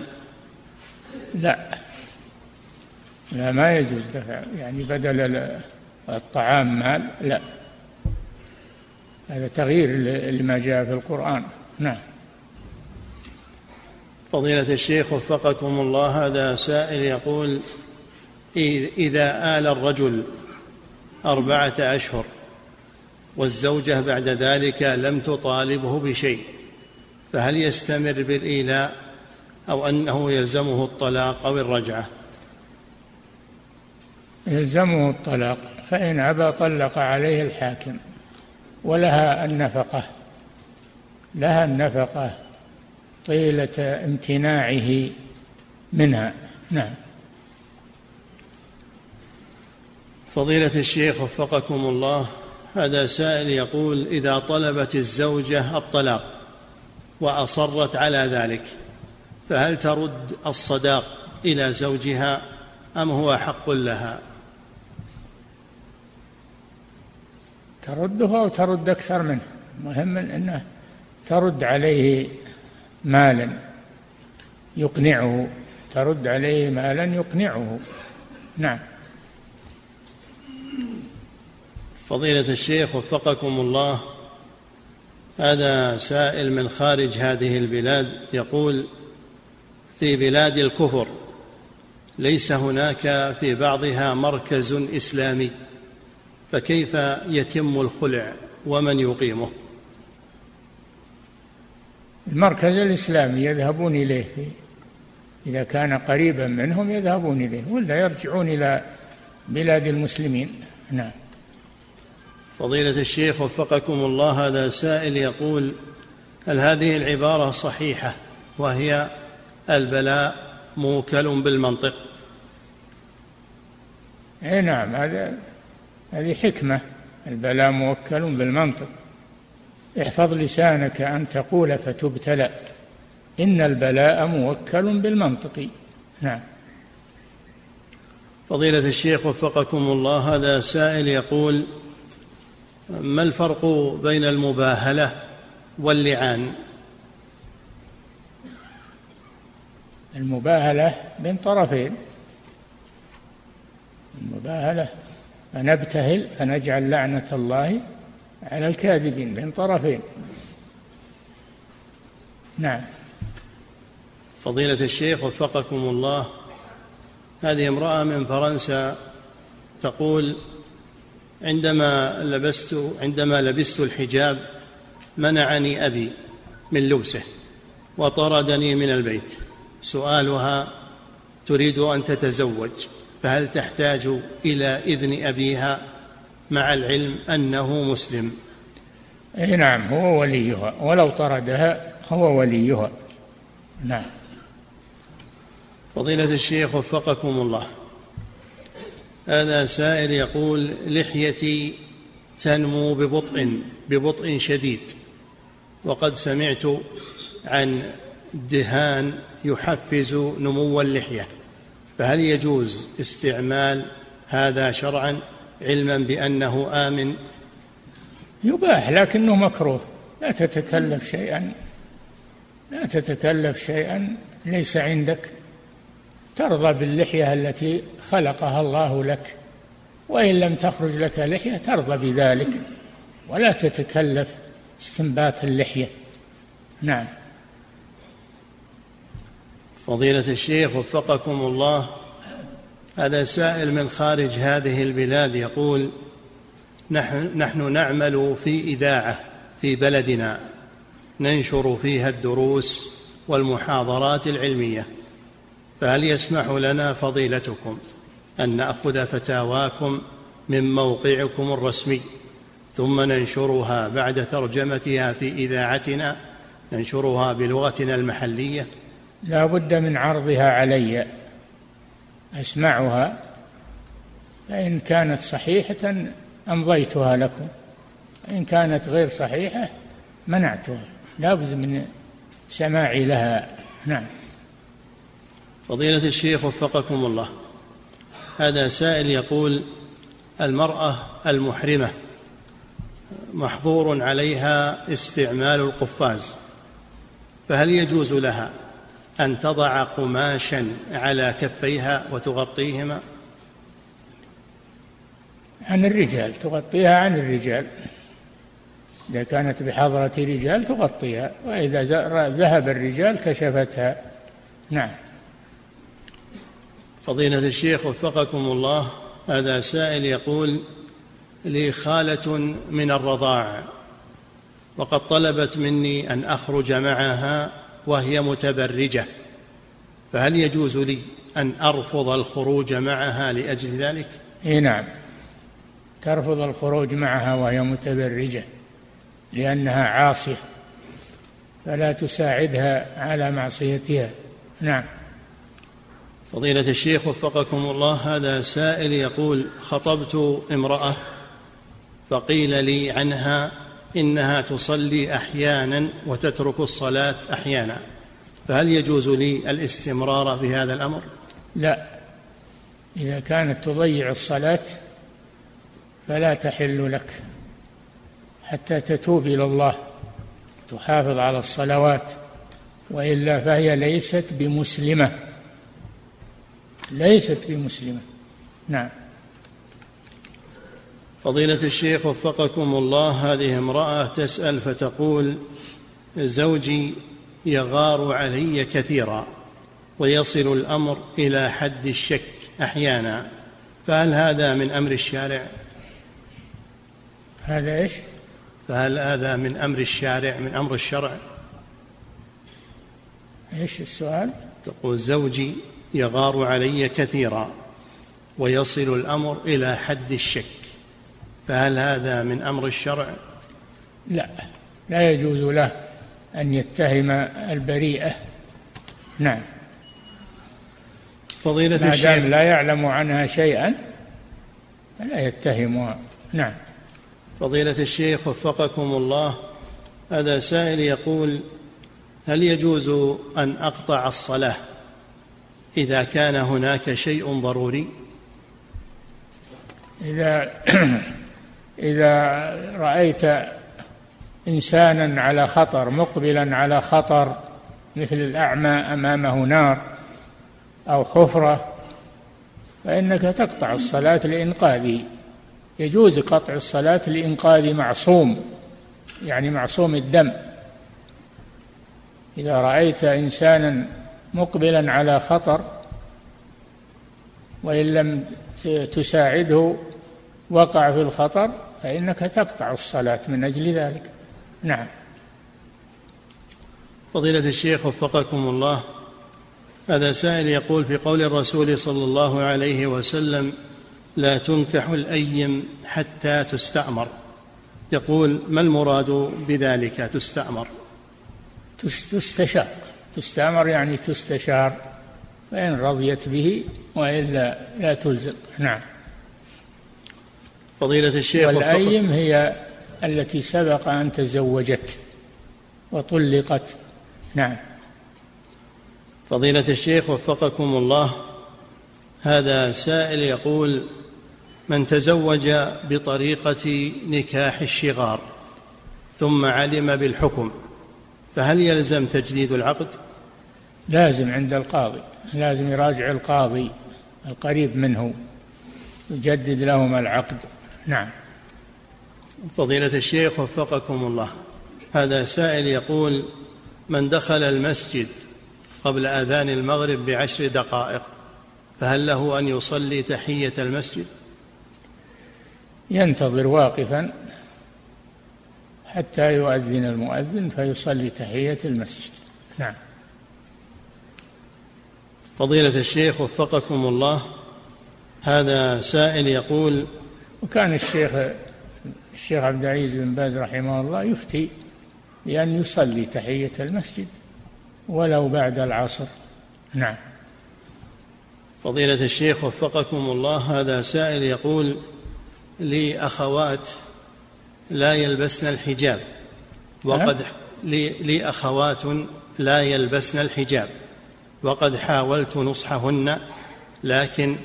لا. لا ما يجوز دفع يعني بدل الطعام مال لا. هذا تغيير لما جاء في القرآن. نعم. فضيلة الشيخ وفقكم الله هذا سائل يقول إذا آل الرجل أربعة أشهر والزوجة بعد ذلك لم تطالبه بشيء فهل يستمر بالإيلاء؟ أو أنه يلزمه الطلاق أو الرجعة. يلزمه الطلاق فإن أبى طلق عليه الحاكم ولها النفقة لها النفقة طيلة امتناعه منها. نعم. فضيلة الشيخ وفقكم الله هذا سائل يقول إذا طلبت الزوجة الطلاق وأصرت على ذلك فهل ترد الصداق إلى زوجها أم هو حق لها؟ ترده أو ترد أكثر منه؟ مهم أنه ترد عليه مالا يقنعه. ترد عليه مالا يقنعه. نعم. فضيلة الشيخ وفقكم الله هذا سائل من خارج هذه البلاد يقول في بلاد الكفر ليس هناك في بعضها مركز إسلامي فكيف يتم الخلع ومن يقيمه؟ المركز الإسلامي يذهبون إليه إذا كان قريبا منهم يذهبون إليه ولا يرجعون إلى بلاد المسلمين. نعم. فضيلة الشيخ وفقكم الله هذا سائل يقول هل هذه العبارة صحيحة وهي البلاء موكل بالمنطق. اي نعم هذا هذه حكمة. البلاء موكل بالمنطق. احفظ لسانك أن تقول فتبتلى إن البلاء موكل بالمنطق. نعم. فضيلة الشيخ وفقكم الله هذا سائل يقول ما الفرق بين المباهلة واللعان؟ المباهلة بين طرفين. المباهلة فنبتهل فنجعل لعنة الله على الكاذبين بين طرفين. نعم. فضيلة الشيخ وفقكم الله هذه امرأة من فرنسا تقول عندما لبست عندما لبست الحجاب منعني أبي من لبسه وطردني من البيت. سؤالها تريد أن تتزوج فهل تحتاج إلى إذن أبيها مع العلم أنه مسلم؟ أي نعم هو وليها ولو طردها هو وليها. نعم. فضيلة الشيخ وفقكم الله. هذا سائل يقول لحيتي تنمو ببطء ببطء شديد وقد سمعت عن دهان يحفز نمو اللحية فهل يجوز استعمال هذا شرعا علما بأنه آمن؟ يباح لكنه مكروه. لا تتكلف شيئا. لا تتكلف شيئا. ليس عندك. ترضى باللحية التي خلقها الله لك. وإن لم تخرج لك لحية ترضى بذلك. ولا تتكلف استنبات اللحية. نعم. فضيلة الشيخ وفقكم الله هذا سائل من خارج هذه البلاد يقول نحن, نعمل في إذاعة في بلدنا ننشر فيها الدروس والمحاضرات العلمية فهل يسمح لنا فضيلتكم أن نأخذ فتاواكم من موقعكم الرسمي ثم ننشرها بعد ترجمتها في إذاعتنا ننشرها بلغتنا المحلية؟ لا بد من عرضها علي. أسمعها. فإن كانت صحيحة أمضيتها لكم. ان كانت غير صحيحة منعتها. لا بد من سماعي لها. نعم. فضيلة الشيخ وفقكم الله. هذا سائل يقول المرأة المحرمة محظور عليها استعمال القفاز فهل يجوز لها؟ أن تضع قماشا على كفيها وتغطيهما؟ عن الرجال تغطيها عن الرجال. إذا كانت بحضرة رجال تغطيها وإذا ذهب الرجال كشفتها. نعم. فضيلة الشيخ وفقكم الله هذا سائل يقول لي خالة من الرضاع وقد طلبت مني أن أخرج معها وهي متبرجة. فهل يجوز لي أن أرفض الخروج معها لأجل ذلك؟ إيه نعم. ترفض الخروج معها وهي متبرجة لأنها عاصية فلا تساعدها على معصيتها. نعم. فضيلة الشيخ وفقكم الله هذا سائل يقول خطبت امرأة فقيل لي عنها إنها تصلي أحيانا وتترك الصلاة أحيانا. فهل يجوز لي الاستمرار في هذا الأمر؟ لا. إذا كانت تضيع الصلاة فلا تحل لك حتى تتوب إلى الله تحافظ على الصلوات وإلا فهي ليست بمسلمة. ليست بمسلمة. نعم. فضيلة الشيخ وفقكم الله هذه امرأة تسأل فتقول زوجي يغار علي كثيرا ويصل الأمر إلى حد الشك أحيانا فهل هذا من أمر الشارع؟ هذا إيش؟ فهل هذا من أمر الشارع من أمر الشرع؟ إيش السؤال؟ تقول زوجي يغار علي كثيرا ويصل الأمر إلى حد الشك فهل هذا من أمر الشرع؟ لا لا يجوز له أن يتهم البريئة. نعم. فضيلة ما الشيخ. دام لا يعلم عنها شيئا فلا يتهمها نعم. فضيلة الشيخ وفقكم الله. هذا سائل يقول هل يجوز أن أقطع الصلاة إذا كان هناك شيء ضروري؟ إذا إذا رأيت إنسانا على خطر مقبلا على خطر مثل الأعمى أمامه نار أو حفرة فإنك تقطع الصلاة لإنقاذه يجوز قطع الصلاة لإنقاذ معصوم يعني معصوم الدم. إذا رأيت إنسانا مقبلا على خطر وإن لم تساعده وقع في الخطر فإنك تقطع الصلاة من أجل ذلك. نعم. فضيلة الشيخ وفقكم الله هذا سائل يقول في قول الرسول صلى الله عليه وسلم لا تنكح الأيم حتى تستعمر. يقول ما المراد بذلك تستعمر؟ تستشار. تستعمر يعني تستشار فإن رضيت به وإلا لا تلزم. نعم. فضيلة الشيخ والأيم هي التي سبق أن تزوجت وطلقت. نعم. فضيلة الشيخ وفقكم الله هذا سائل يقول من تزوج بطريقة نكاح الشغار ثم علم بالحكم فهل يلزم تجديد العقد؟ لازم عند القاضي لازم يراجع القاضي القريب منه يجدد لهما العقد. نعم. فضيلة الشيخ وفقكم الله. هذا سائل يقول من دخل المسجد قبل أذان المغرب بعشر دقائق فهل له أن يصلي تحية المسجد؟ ينتظر واقفا حتى يؤذن المؤذن فيصلي تحية المسجد. نعم. فضيلة الشيخ وفقكم الله هذا سائل يقول وكان الشيخ الشيخ عبد العزيز بن باز رحمه الله يفتي بأن يصلي تحية المسجد ولو بعد العصر. نعم. فضيلة الشيخ وفقكم الله هذا سائل يقول لي أخوات لا يلبسن الحجاب وقد لي, لي أخوات لا يلبسن الحجاب وقد حاولت نصحهن لكن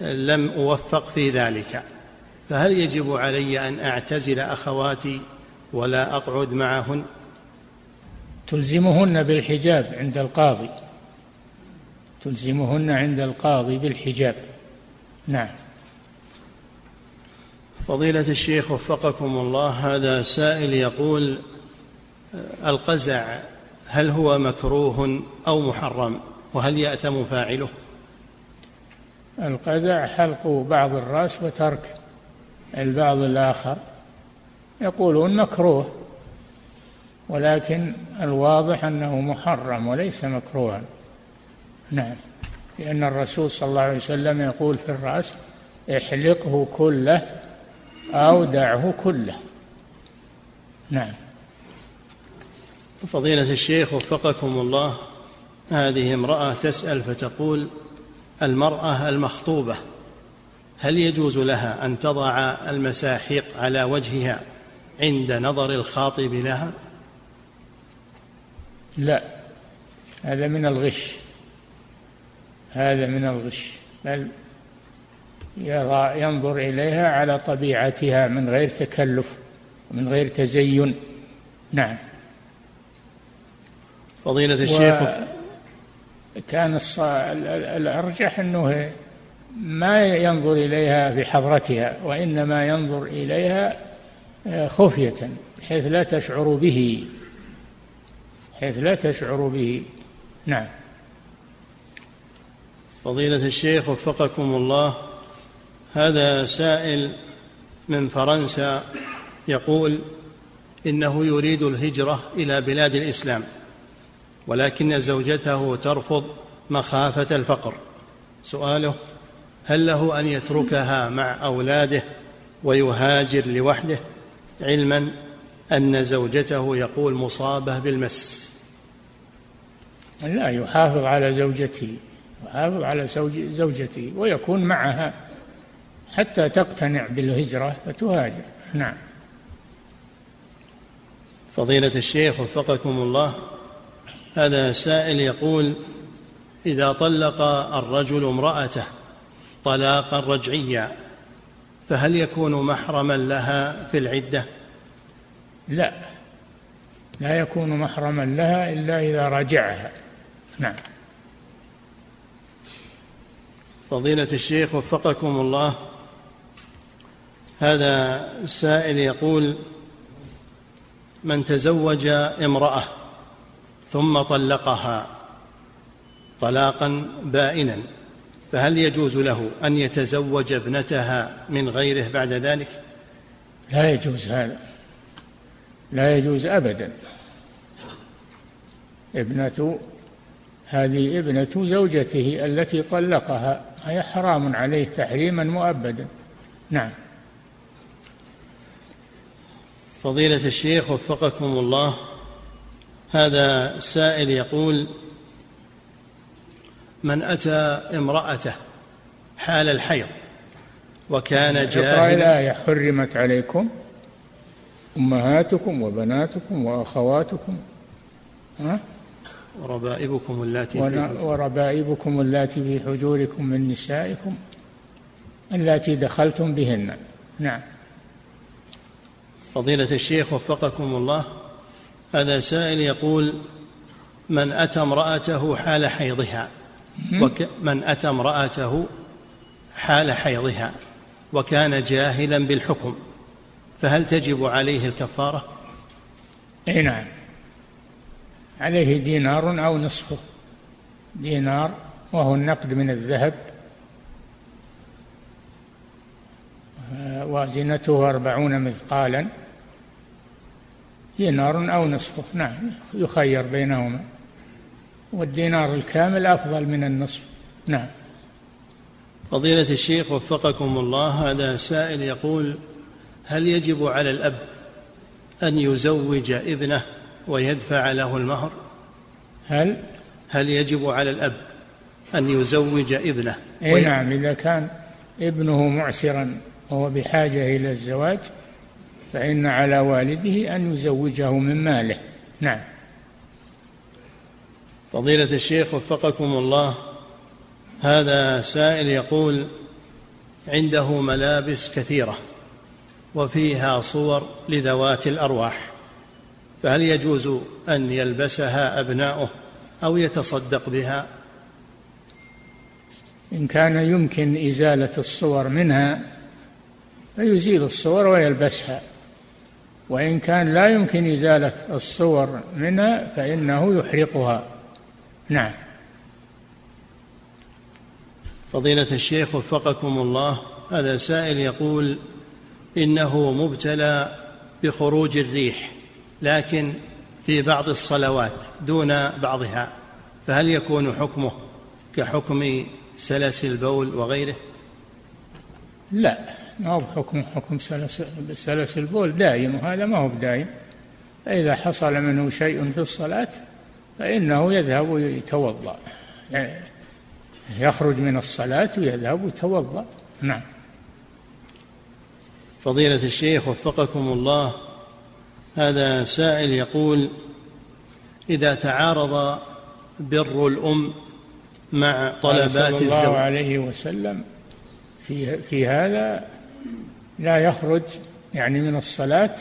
لم أوفق في ذلك. فهل يجب علي أن أعتزل أخواتي ولا أقعد معهن؟ تلزمهن بالحجاب عند القاضي. تلزمهن عند القاضي بالحجاب. نعم. فضيلة الشيخ وفقكم الله هذا سائل يقول القزع هل هو مكروه أو محرم؟ وهل يأتم فاعله؟ القزع حلق بعض الرأس وترك. البعض الآخر يقولون مكروه ولكن الواضح أنه محرم وليس مكروها. نعم لأن الرسول صلى الله عليه وسلم يقول في الرأس احلقه كله أو دعه كله. نعم. فضيلة الشيخ وفقكم الله هذه امرأة تسأل فتقول المرأة المخطوبة. هل يجوز لها أن تضع المساحيق على وجهها عند نظر الخاطب لها؟ لا هذا من الغش. هذا من الغش. بل يرى ينظر إليها على طبيعتها من غير تكلف من غير تزين. نعم. فضيلة الشيخ. كان الأرجح أنه ما ينظر إليها في حضرتها وإنما ينظر إليها آه، خفية حيث لا تشعر به حيث لا تشعر به. نعم. فضيلة الشيخ وفقكم الله هذا سائل من فرنسا يقول إنه يريد الهجرة إلى بلاد الإسلام ولكن زوجته ترفض مخافة الفقر. سؤاله هل له أن يتركها مع أولاده ويهاجر لوحده؟ علما أن زوجته يقول مصابة بالمس. لا يحافظ على زوجته يحافظ على زوجته ويكون معها حتى تقتنع بالهجرة فتهاجر. نعم. فضيلة الشيخ وفقكم الله هذا سائل يقول إذا طلق الرجل امرأته طلاقا رجعيا فهل يكون محرما لها في العدة؟ لا لا يكون محرما لها إلا إذا رجعها نعم فضيلة الشيخ وفقكم الله هذا السائل يقول من تزوج امرأة ثم طلقها طلاقا بائنا فهل يجوز له أن يتزوج ابنتها من غيره بعد ذلك؟ لا يجوز هذا. لا يجوز أبدا. ابنة هذه ابنة زوجته التي طلقها. هي حرام عليه تحريما مؤبدا. نعم. فضيلة الشيخ وفقكم الله هذا سائل يقول من أتى امرأته حال الحيض وكان جاهلا. الآية حرمت عليكم أمهاتكم وبناتكم وأخواتكم ها؟ وربائبكم اللاتي وربائبكم اللاتي في حجوركم من نسائكم اللاتي دخلتم بهن. نعم. فضيلة الشيخ وفقكم الله هذا سائل يقول من أتى امرأته حال حيضها؟ وك من أتى امرأته حال حيضها وكان جاهلا بالحكم فهل تجب عليه الكفارة؟ أي نعم. عليه دينار أو نصفه. دينار وهو النقد من الذهب. وزنته أربعون مثقالا. دينار أو نصفه. نعم يخير بينهما. والدينار الكامل أفضل من النصف. نعم. فضيلة الشيخ وفقكم الله هذا سائل يقول هل يجب على الأب أن يزوج ابنه ويدفع له المهر؟ هل؟ هل يجب على الأب أن يزوج ابنه؟ أي نعم. إذا كان ابنه معسرا وهو بحاجة إلى الزواج فإن على والده أن يزوجه من ماله. نعم. فضيلة الشيخ وفقكم الله هذا سائل يقول عنده ملابس كثيرة وفيها صور لذوات الأرواح فهل يجوز أن يلبسها أبناؤه أو يتصدق بها؟ إن كان يمكن إزالة الصور منها فيزيل الصور ويلبسها وإن كان لا يمكن إزالة الصور منها فإنه يحرقها. نعم. فضيلة الشيخ وفقكم الله هذا سائل يقول إنه مبتلى بخروج الريح لكن في بعض الصلوات دون بعضها فهل يكون حكمه كحكم سلس البول وغيره؟ لا ما هو بحكم حكم سلس, سلس البول دائم وهذا ما هو بدائم. فإذا حصل منه شيء في الصلاة فإنه يذهب ويتوضأ. يعني يخرج من الصلاة ويذهب ويتوضأ. نعم. فضيلة الشيخ وفقكم الله هذا سائل يقول إذا تعارض بر الأم مع طلبات صلى الله الزوج عليه وسلم في في هذا لا يخرج يعني من الصلاة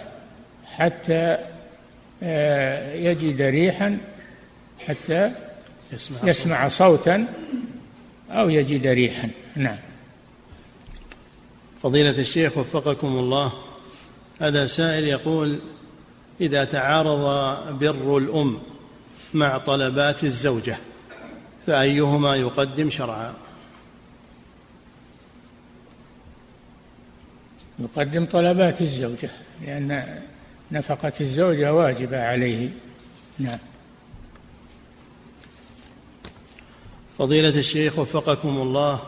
حتى آه، يجد ريحا حتى يسمع, يسمع صوتا. أو يجد ريحا. نعم. فضيلة الشيخ وفقكم الله. هذا سائل يقول إذا تعارض بر الأم مع طلبات الزوجة فأيهما يقدم شرعا؟ يقدم طلبات الزوجة لأن نفقة الزوجة واجبة عليه. نعم. فضيلة الشيخ وفقكم الله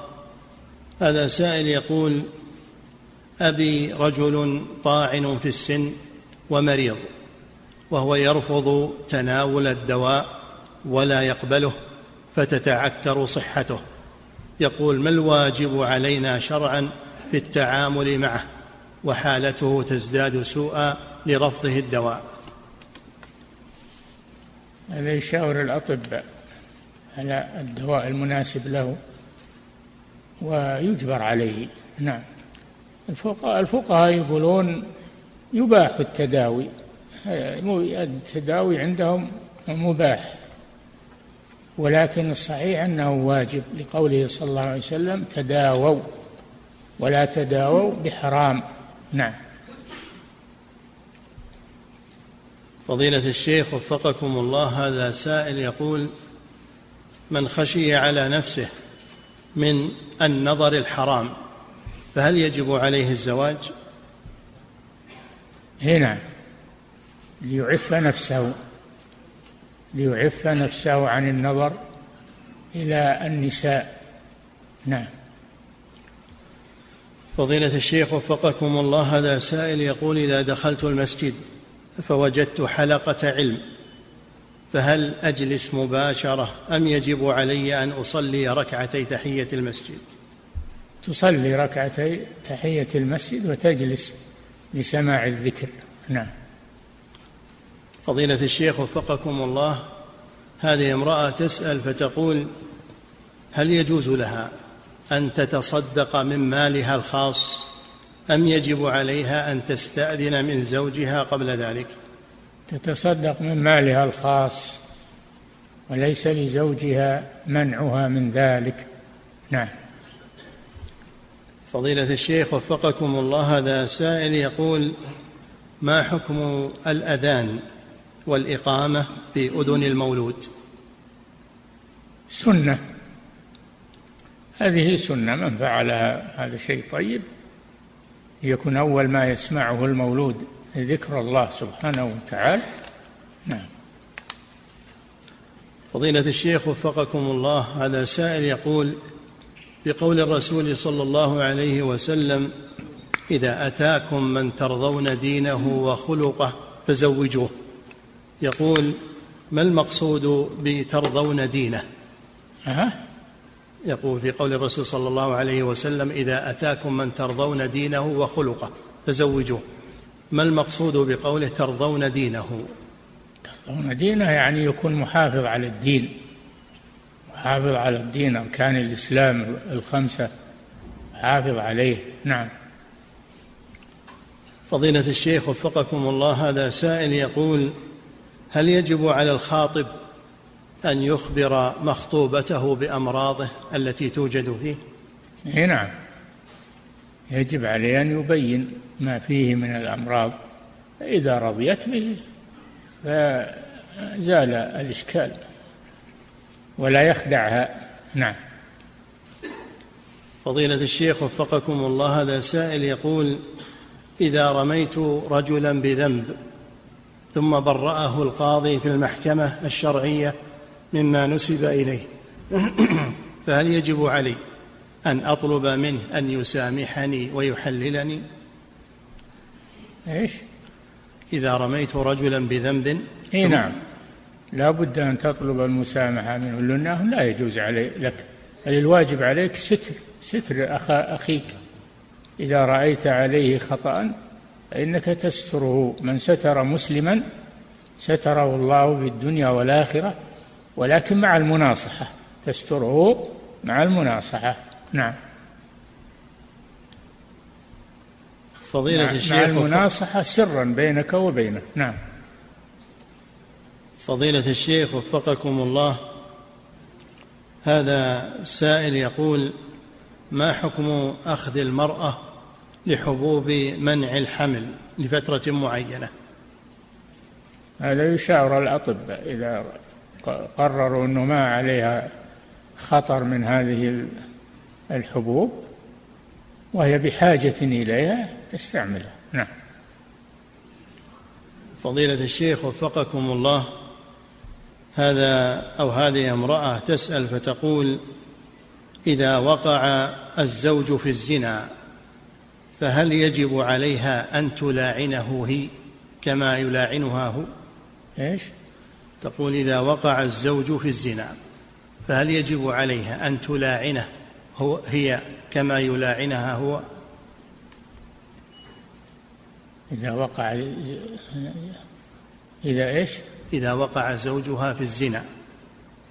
هذا سائل يقول أبي رجل طاعن في السن ومريض وهو يرفض تناول الدواء ولا يقبله فتتعكر صحته. يقول ما الواجب علينا شرعا في التعامل معه وحالته تزداد سوءا لرفضه الدواء؟ هذا يشاور الأطباء. على الدواء المناسب له ويجبر عليه. نعم. الفقهاء الفقهاء يقولون يباح التداوي. التداوي عندهم مباح ولكن الصحيح أنه واجب. لقوله صلى الله عليه وسلم تداووا ولا تداووا بحرام. نعم. فضيلة الشيخ وفقكم الله هذا سائل يقول من خشي على نفسه من النظر الحرام فهل يجب عليه الزواج؟ هنا. ليعف نفسه ليعف نفسه عن النظر إلى النساء نعم فضيلة الشيخ وفقكم الله هذا سائل يقول إذا دخلت المسجد فوجدت حلقة علم فهل أجلس مباشرة أم يجب علي أن أصلي ركعتي تحية المسجد؟ تصلي ركعتي تحية المسجد وتجلس لسماع الذكر. نعم. فضيلة الشيخ وفقكم الله هذه امرأة تسأل فتقول هل يجوز لها أن تتصدق من مالها الخاص أم يجب عليها أن تستأذن من زوجها قبل ذلك؟ تتصدق من مالها الخاص وليس لزوجها منعها من ذلك. نعم. فضيلة الشيخ وفقكم الله هذا سائل يقول ما حكم الأذان والإقامة في أذن المولود؟ سنة. هذه سنة من فعلها هذا شيء طيب؟ يكون أول ما يسمعه المولود. ذكر الله سبحانه وتعالى. نعم. فضيلة الشيخ وفقكم الله هذا سائل يقول بقول الرسول صلى الله عليه وسلم إذا أتاكم من ترضون دينه وخلقه فزوجوه. يقول ما المقصود بترضون دينه؟ أه؟ يقول في قول الرسول صلى الله عليه وسلم إذا أتاكم من ترضون دينه وخلقه فزوجوه. ما المقصود بقوله ترضون دينه؟ ترضون دينه يعني يكون محافظ على الدين محافظ على الدين أركان الإسلام الخمسة حافظ عليه. نعم. فضيلة الشيخ وفقكم الله هذا سائل يقول هل يجب على الخاطب أن يخبر مخطوبته بأمراضه التي توجد فيه؟ اي نعم. يجب عليه أن يبين ما فيه من الأمراض فإذا رضيت به فزال الإشكال ولا يخدعها. نعم. فضيلة الشيخ وفقكم الله هذا سائل يقول إذا رميت رجلا بذنب ثم برأه القاضي في المحكمة الشرعية مما نسب إليه فهل يجب علي أن أطلب منه أن يسامحني ويحللني؟ إيش؟ إذا رميت رجلا بذنب إيه نعم. لا بد أن تطلب المسامحة منه لأنه لا يجوز علي لك. بل الواجب عليك ستر ستر أخا أخيك. إذا رأيت عليه خطأ فإنك تستره. من ستر مسلما ستره الله في الدنيا والآخرة ولكن مع المناصحة. تستره مع المناصحة. نعم. فضيلة الشيخ مع المناصحة سرا بينك وبينه. نعم. فضيلة الشيخ وفقكم الله. هذا سائل يقول ما حكم أخذ المرأة لحبوب منع الحمل لفترة معينة؟ هذا يشاور الأطباء إذا قرروا أنه ما عليها خطر من هذه الحبوب. وهي بحاجة إليها تستعملها. نعم. فضيلة الشيخ وفقكم الله هذا أو هذه امرأة تسأل فتقول إذا وقع الزوج في الزنا فهل يجب عليها أن تلاعنه هي كما يلاعنها هو؟ إيش؟ تقول إذا وقع الزوج في الزنا فهل يجب عليها أن تلاعنه؟ هو هي كما يلاعنها هو. إذا وقع إذا إيش؟ إذا وقع زوجها في الزنا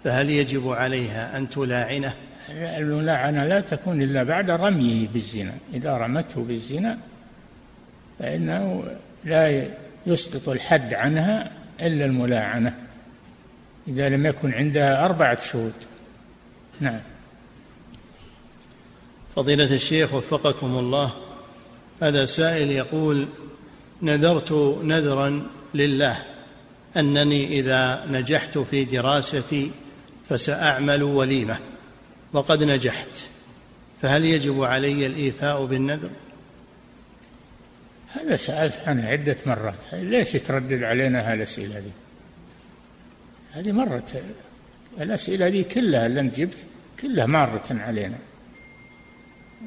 فهل يجب عليها أن تلاعنه؟ الملاعنة لا تكون إلا بعد رميه بالزنا. إذا رمته بالزنا فإنه لا يسقط الحد عنها إلا الملاعنة إذا لم يكن عندها أربعة شهود. نعم. فضيلة الشيخ وفقكم الله هذا سائل يقول نذرت نذرا لله أنني إذا نجحت في دراستي فسأعمل وليمة وقد نجحت فهل يجب علي الإيفاء بالنذر؟ هذا سألت عنه عدة مرات ليش تردد علينا هالأسئلة هذه؟ هذه مرت الأسئلة دي كلها اللي أنت جبت كلها مارة علينا.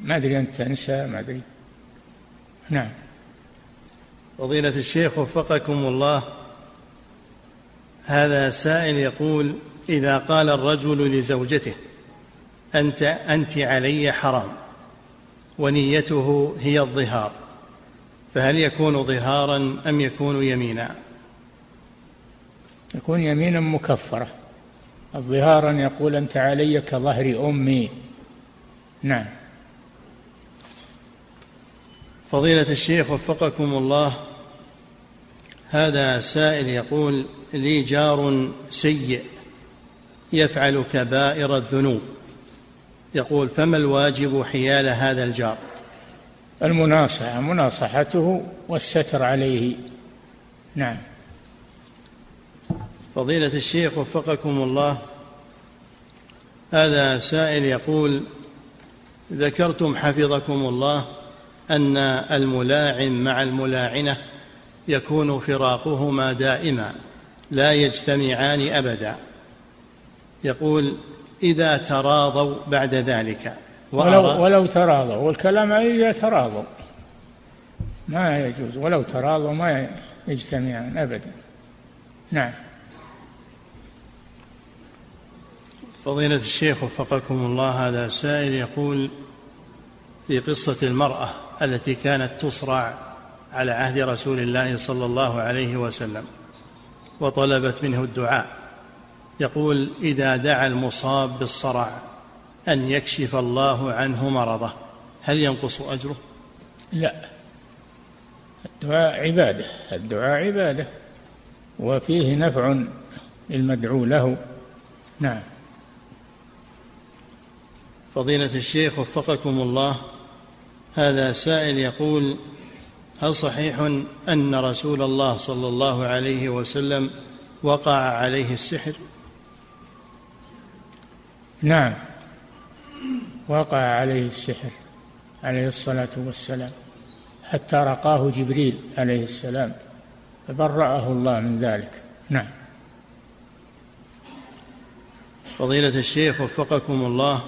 ما أدري أنت تنسى ما أدري. نعم. فضيلة الشيخ وفقكم الله هذا سائل يقول إذا قال الرجل لزوجته أنت أنت علي حرام ونيته هي الظهار فهل يكون ظهارا أم يكون يمينا؟ يكون يمينا مكفرة. الظهارا يقول أنت علي كظهر أمي. نعم. فضيلة الشيخ وفقكم الله هذا سائل يقول لي جار سيء يفعل كبائر الذنوب. يقول فما الواجب حيال هذا الجار؟ المناصحة مناصحته والستر عليه. نعم. فضيلة الشيخ وفقكم الله هذا سائل يقول ذكرتم حفظكم الله أن الملاعن مع الملاعنة يكون فراقهما دائما لا يجتمعان أبدا. يقول إذا تراضوا بعد ذلك. ولو, ولو تراضوا والكلام إذا تراضوا. ما يجوز ولو تراضوا ما يجتمعان أبدا. نعم. فضيلة الشيخ وفقكم الله هذا سائل يقول في قصة المرأة التي كانت تصرع على عهد رسول الله صلى الله عليه وسلم وطلبت منه الدعاء. يقول إذا دعا المصاب بالصرع أن يكشف الله عنه مرضه هل ينقص أجره؟ لا الدعاء عبادة الدعاء عبادة وفيه نفع للمدعو له. نعم. فضيلة الشيخ وفقكم الله هذا سائل يقول هل صحيح أن رسول الله صلى الله عليه وسلم وقع عليه السحر؟ نعم وقع عليه السحر عليه الصلاة والسلام حتى رقاه جبريل عليه السلام فبرأه الله من ذلك نعم فضيلة الشيخ وفقكم الله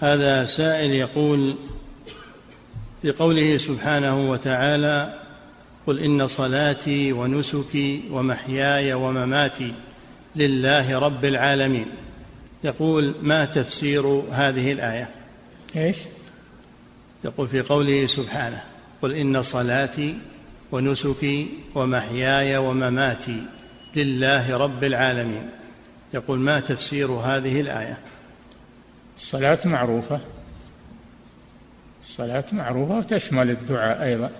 هذا سائل يقول بقوله سبحانه وتعالى قل إن صلاتي ونسكي ومحياي ومماتي لله رب العالمين. يقول ما تفسير هذه الآية؟ إيش؟ يقول في قوله سبحانه قل إن صلاتي ونسكي ومحياي ومماتي لله رب العالمين. يقول ما تفسير هذه الآية؟ الصلاة معروفة. الصلاة معروفة وتشمل الدعاء أيضا.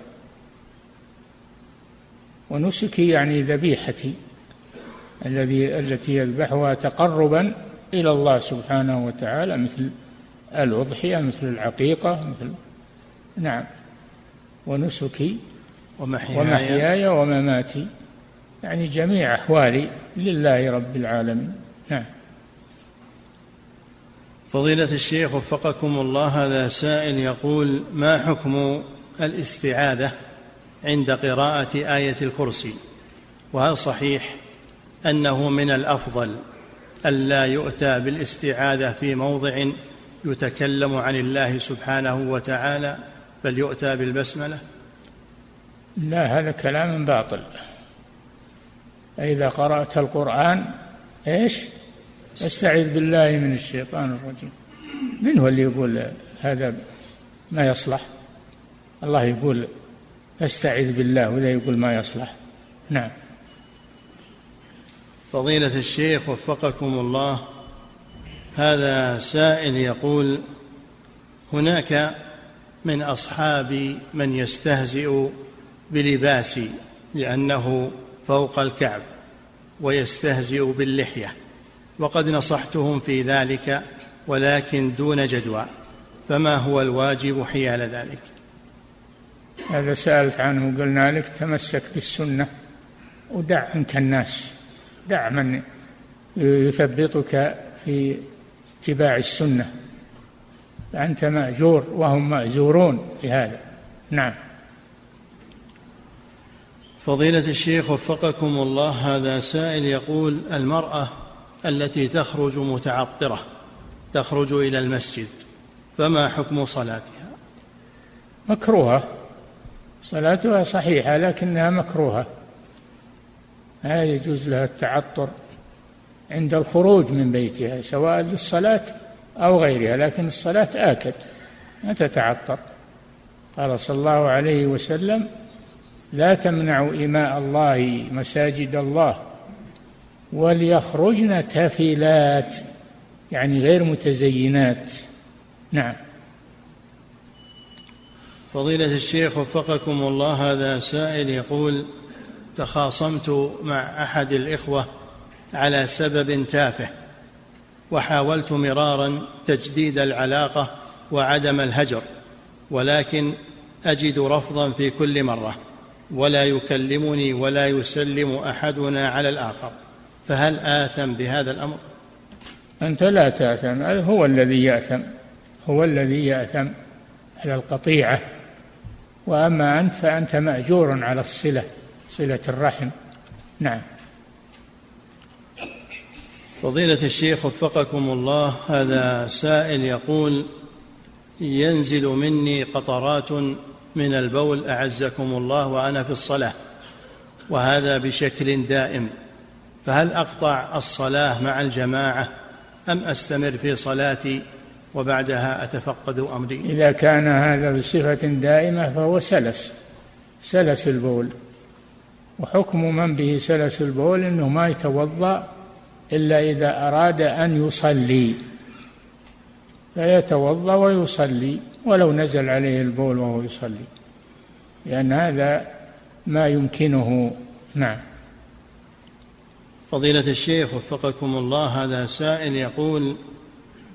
ونسكي يعني ذبيحتي الذي التي يذبحها تقربا إلى الله سبحانه وتعالى مثل الأضحية مثل العقيقة مثل نعم. ونسكي ومحياي, ومحياي ومماتي يعني جميع أحوالي لله رب العالمين. نعم. فضيلة الشيخ وفقكم الله هذا سائل يقول ما حكم الاستعاذة عند قراءة آية الكرسي؟ وهل صحيح أنه من الأفضل ألا يؤتى بالاستعاذة في موضع يتكلم عن الله سبحانه وتعالى بل يؤتى بالبسملة؟ لا هذا كلام باطل. إذا قرأت القرآن إيش؟ استعذ بالله من الشيطان الرجيم. من هو اللي يقول هذا ما يصلح؟ الله يقول استعذ بالله ولا يقول ما يصلح. نعم. فضيلة الشيخ وفقكم الله هذا سائل يقول هناك من أصحابي من يستهزئ بلباسي لأنه فوق الكعب ويستهزئ باللحية. وقد نصحتهم في ذلك ولكن دون جدوى. فما هو الواجب حيال ذلك؟ هذا سألت عنه وقلنا لك تمسك بالسنة ودع عنك الناس. دع من يثبطك في اتباع السنة. فأنت مأجور وهم مأجورون بهذا. نعم. فضيلة الشيخ وفقكم الله هذا سائل يقول المرأة التي تخرج متعطرة تخرج إلى المسجد فما حكم صلاتها؟ مكروهة. صلاتها صحيحة لكنها مكروهة. لا يجوز لها التعطر عند الخروج من بيتها سواء للصلاة أو غيرها لكن الصلاة آكد ما تتعطر. قال صلى الله عليه وسلم لا تمنعوا إماء الله مساجد الله وليخرجن تفلات يعني غير متزينات. نعم. فضيلة الشيخ وفقكم الله هذا سائل يقول تخاصمت مع أحد الإخوة على سبب تافه وحاولت مرارا تجديد العلاقة وعدم الهجر ولكن أجد رفضا في كل مرة ولا يكلمني ولا يسلم أحدنا على الآخر. فهل آثم بهذا الأمر؟ أنت لا تأثم هو الذي يأثم هو الذي يأثم على القطيعة. وأما أنت فأنت مأجور على الصلة صلة الرحم. نعم. فضيلة الشيخ وفقكم الله هذا سائل يقول ينزل مني قطرات من البول أعزكم الله وأنا في الصلاة وهذا بشكل دائم. فهل أقطع الصلاة مع الجماعة أم أستمر في صلاتي وبعدها أتفقد أمري؟ إذا كان هذا بصفة دائمة فهو سلس سلس البول. وحكم من به سلس البول أنه ما يتوضأ إلا إذا أراد أن يصلي. فيتوضأ ويصلي ولو نزل عليه البول وهو يصلي. لأن هذا ما يمكنه. نعم. فضيلة الشيخ وفقكم الله هذا سائل يقول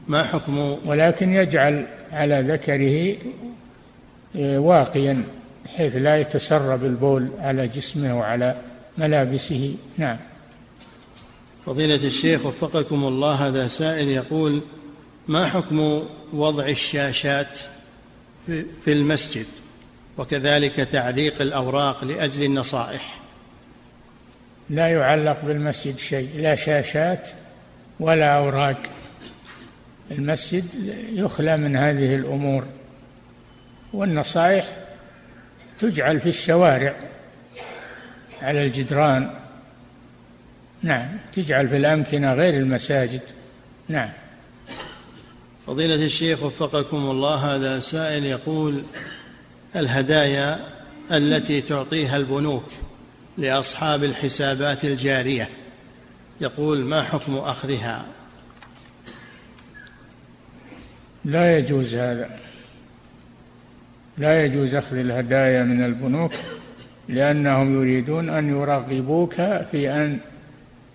ما حكم ولكن يجعل على ذكره آه، واقيا حيث لا يتسرب البول على جسمه وعلى ملابسه. نعم. فضيلة الشيخ وفقكم الله هذا سائل يقول ما حكم وضع الشاشات في المسجد؟ وكذلك تعليق الأوراق لأجل النصائح. لا يعلق بالمسجد شيء لا شاشات ولا أوراق. المسجد يخلى من هذه الأمور. والنصائح تجعل في الشوارع على الجدران. نعم تجعل في الأمكنة غير المساجد. نعم. فضيلة الشيخ وفقكم الله هذا سائل يقول الهدايا التي تعطيها البنوك لأصحاب الحسابات الجارية. يقول ما حكم أخذها؟ لا يجوز هذا. لا يجوز أخذ الهدايا من البنوك لأنهم يريدون أن يرغبوك في أن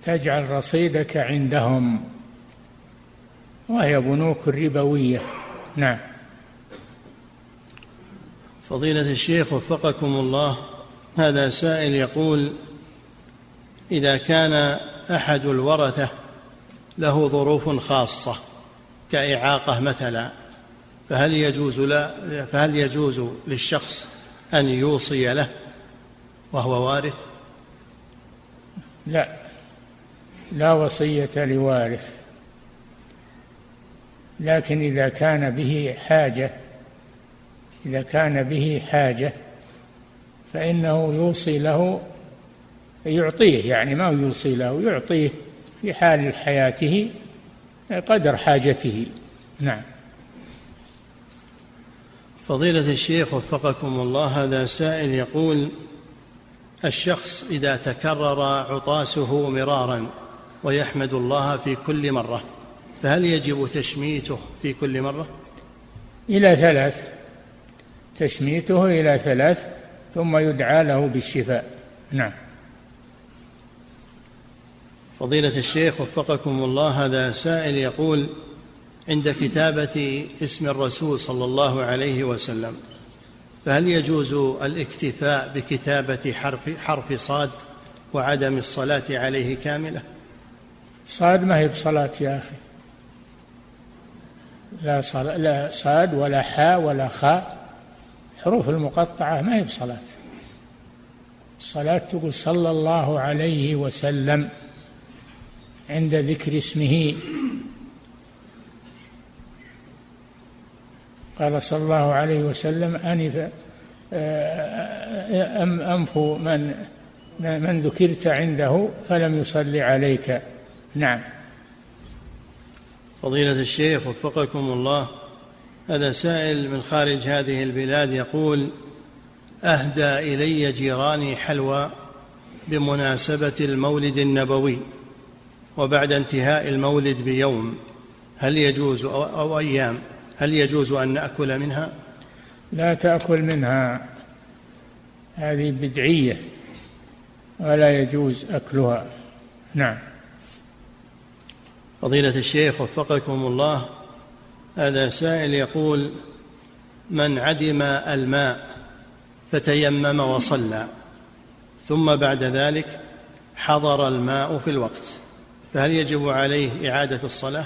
تجعل رصيدك عندهم. وهي بنوك ربوية. نعم. فضيلة الشيخ وفقكم الله هذا سائل يقول إذا كان أحد الورثة له ظروف خاصة كإعاقة مثلا فهل يجوز لا فهل يجوز للشخص أن يوصي له وهو وارث؟ لا لا وصية لوارث لكن إذا كان به حاجة إذا كان به حاجة فإنه يوصي له يعطيه يعني ما يوصي له يعطيه في حال حياته قدر حاجته. نعم. فضيلة الشيخ وفقكم الله هذا سائل يقول الشخص إذا تكرر عطاسه مرارا ويحمد الله في كل مرة فهل يجب تشميته في كل مرة؟ إلى ثلاث. تشميته إلى ثلاث. ثم يدعى له بالشفاء. نعم. فضيلة الشيخ وفقكم الله هذا سائل يقول عند كتابة اسم الرسول صلى الله عليه وسلم فهل يجوز الاكتفاء بكتابة حرف حرف صاد وعدم الصلاة عليه كاملة؟ صاد ما هي بصلاة يا أخي؟ لا صلاة لا صاد ولا حاء ولا خاء. حروف المقطعة ما هي بصلاة. الصلاة تقول صلى الله عليه وسلم عند ذكر اسمه. قال صلى الله عليه وسلم أنف آه، أنف من من ذكرت عنده فلم يصل عليك. نعم. فضيلة الشيخ وفقكم الله. هذا سائل من خارج هذه البلاد يقول أهدى إلي جيراني حلوى بمناسبة المولد النبوي وبعد انتهاء المولد بيوم هل يجوز أو, أو أيام هل يجوز أن نأكل منها؟ لا تأكل منها هذه بدعية ولا يجوز أكلها. نعم. فضيلة الشيخ وفقكم الله هذا سائل يقول من عدم الماء فتيمم وصلى ثم بعد ذلك حضر الماء في الوقت فهل يجب عليه إعادة الصلاة؟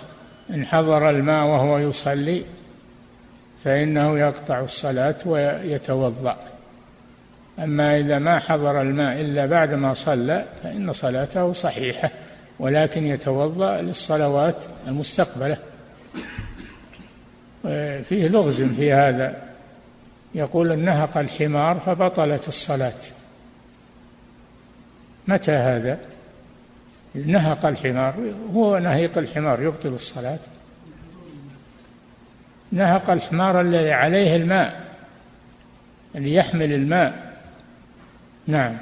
إن حضر الماء وهو يصلي فإنه يقطع الصلاة ويتوضأ أما إذا ما حضر الماء إلا بعد ما صلى فإن صلاته صحيحة ولكن يتوضأ للصلوات المستقبلة فيه لغز في هذا. يقول نهق الحمار فبطلت الصلاة. متى هذا؟ نهق الحمار هو نهيق الحمار يبطل الصلاة. نهق الحمار الذي عليه الماء اللي يحمل الماء. نعم.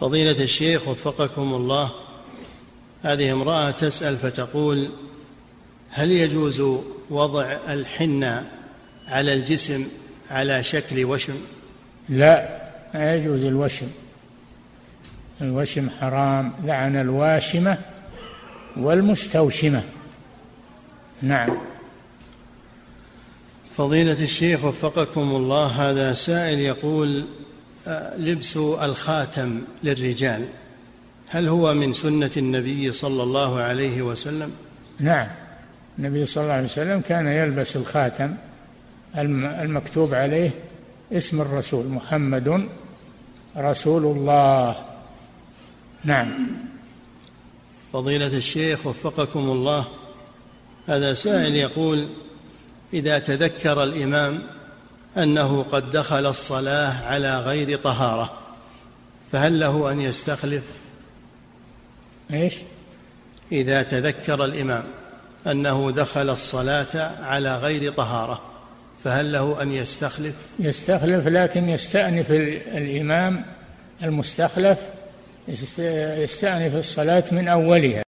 فضيلة الشيخ وفقكم الله هذه امرأة تسأل فتقول هل يجوز وضع الحنة على الجسم على شكل وشم؟ لا ما يجوز الوشم. الوشم حرام لعن الواشمة والمستوشمة. نعم. فضيلة الشيخ وفقكم الله هذا سائل يقول آه، لبس الخاتم للرجال هل هو من سنة النبي صلى الله عليه وسلم؟ نعم. النبي صلى الله عليه وسلم كان يلبس الخاتم المكتوب عليه اسم الرسول محمد رسول الله. نعم. فضيلة الشيخ وفقكم الله هذا سائل يقول إذا تذكر الإمام أنه قد دخل الصلاة على غير طهارة فهل له أن يستخلف؟ إيش؟ إذا تذكر الإمام. أنه دخل الصلاة على غير طهارة فهل له أن يستخلف؟ يستخلف لكن يستأنف الإمام المستخلف يستأنف الصلاة من أولها.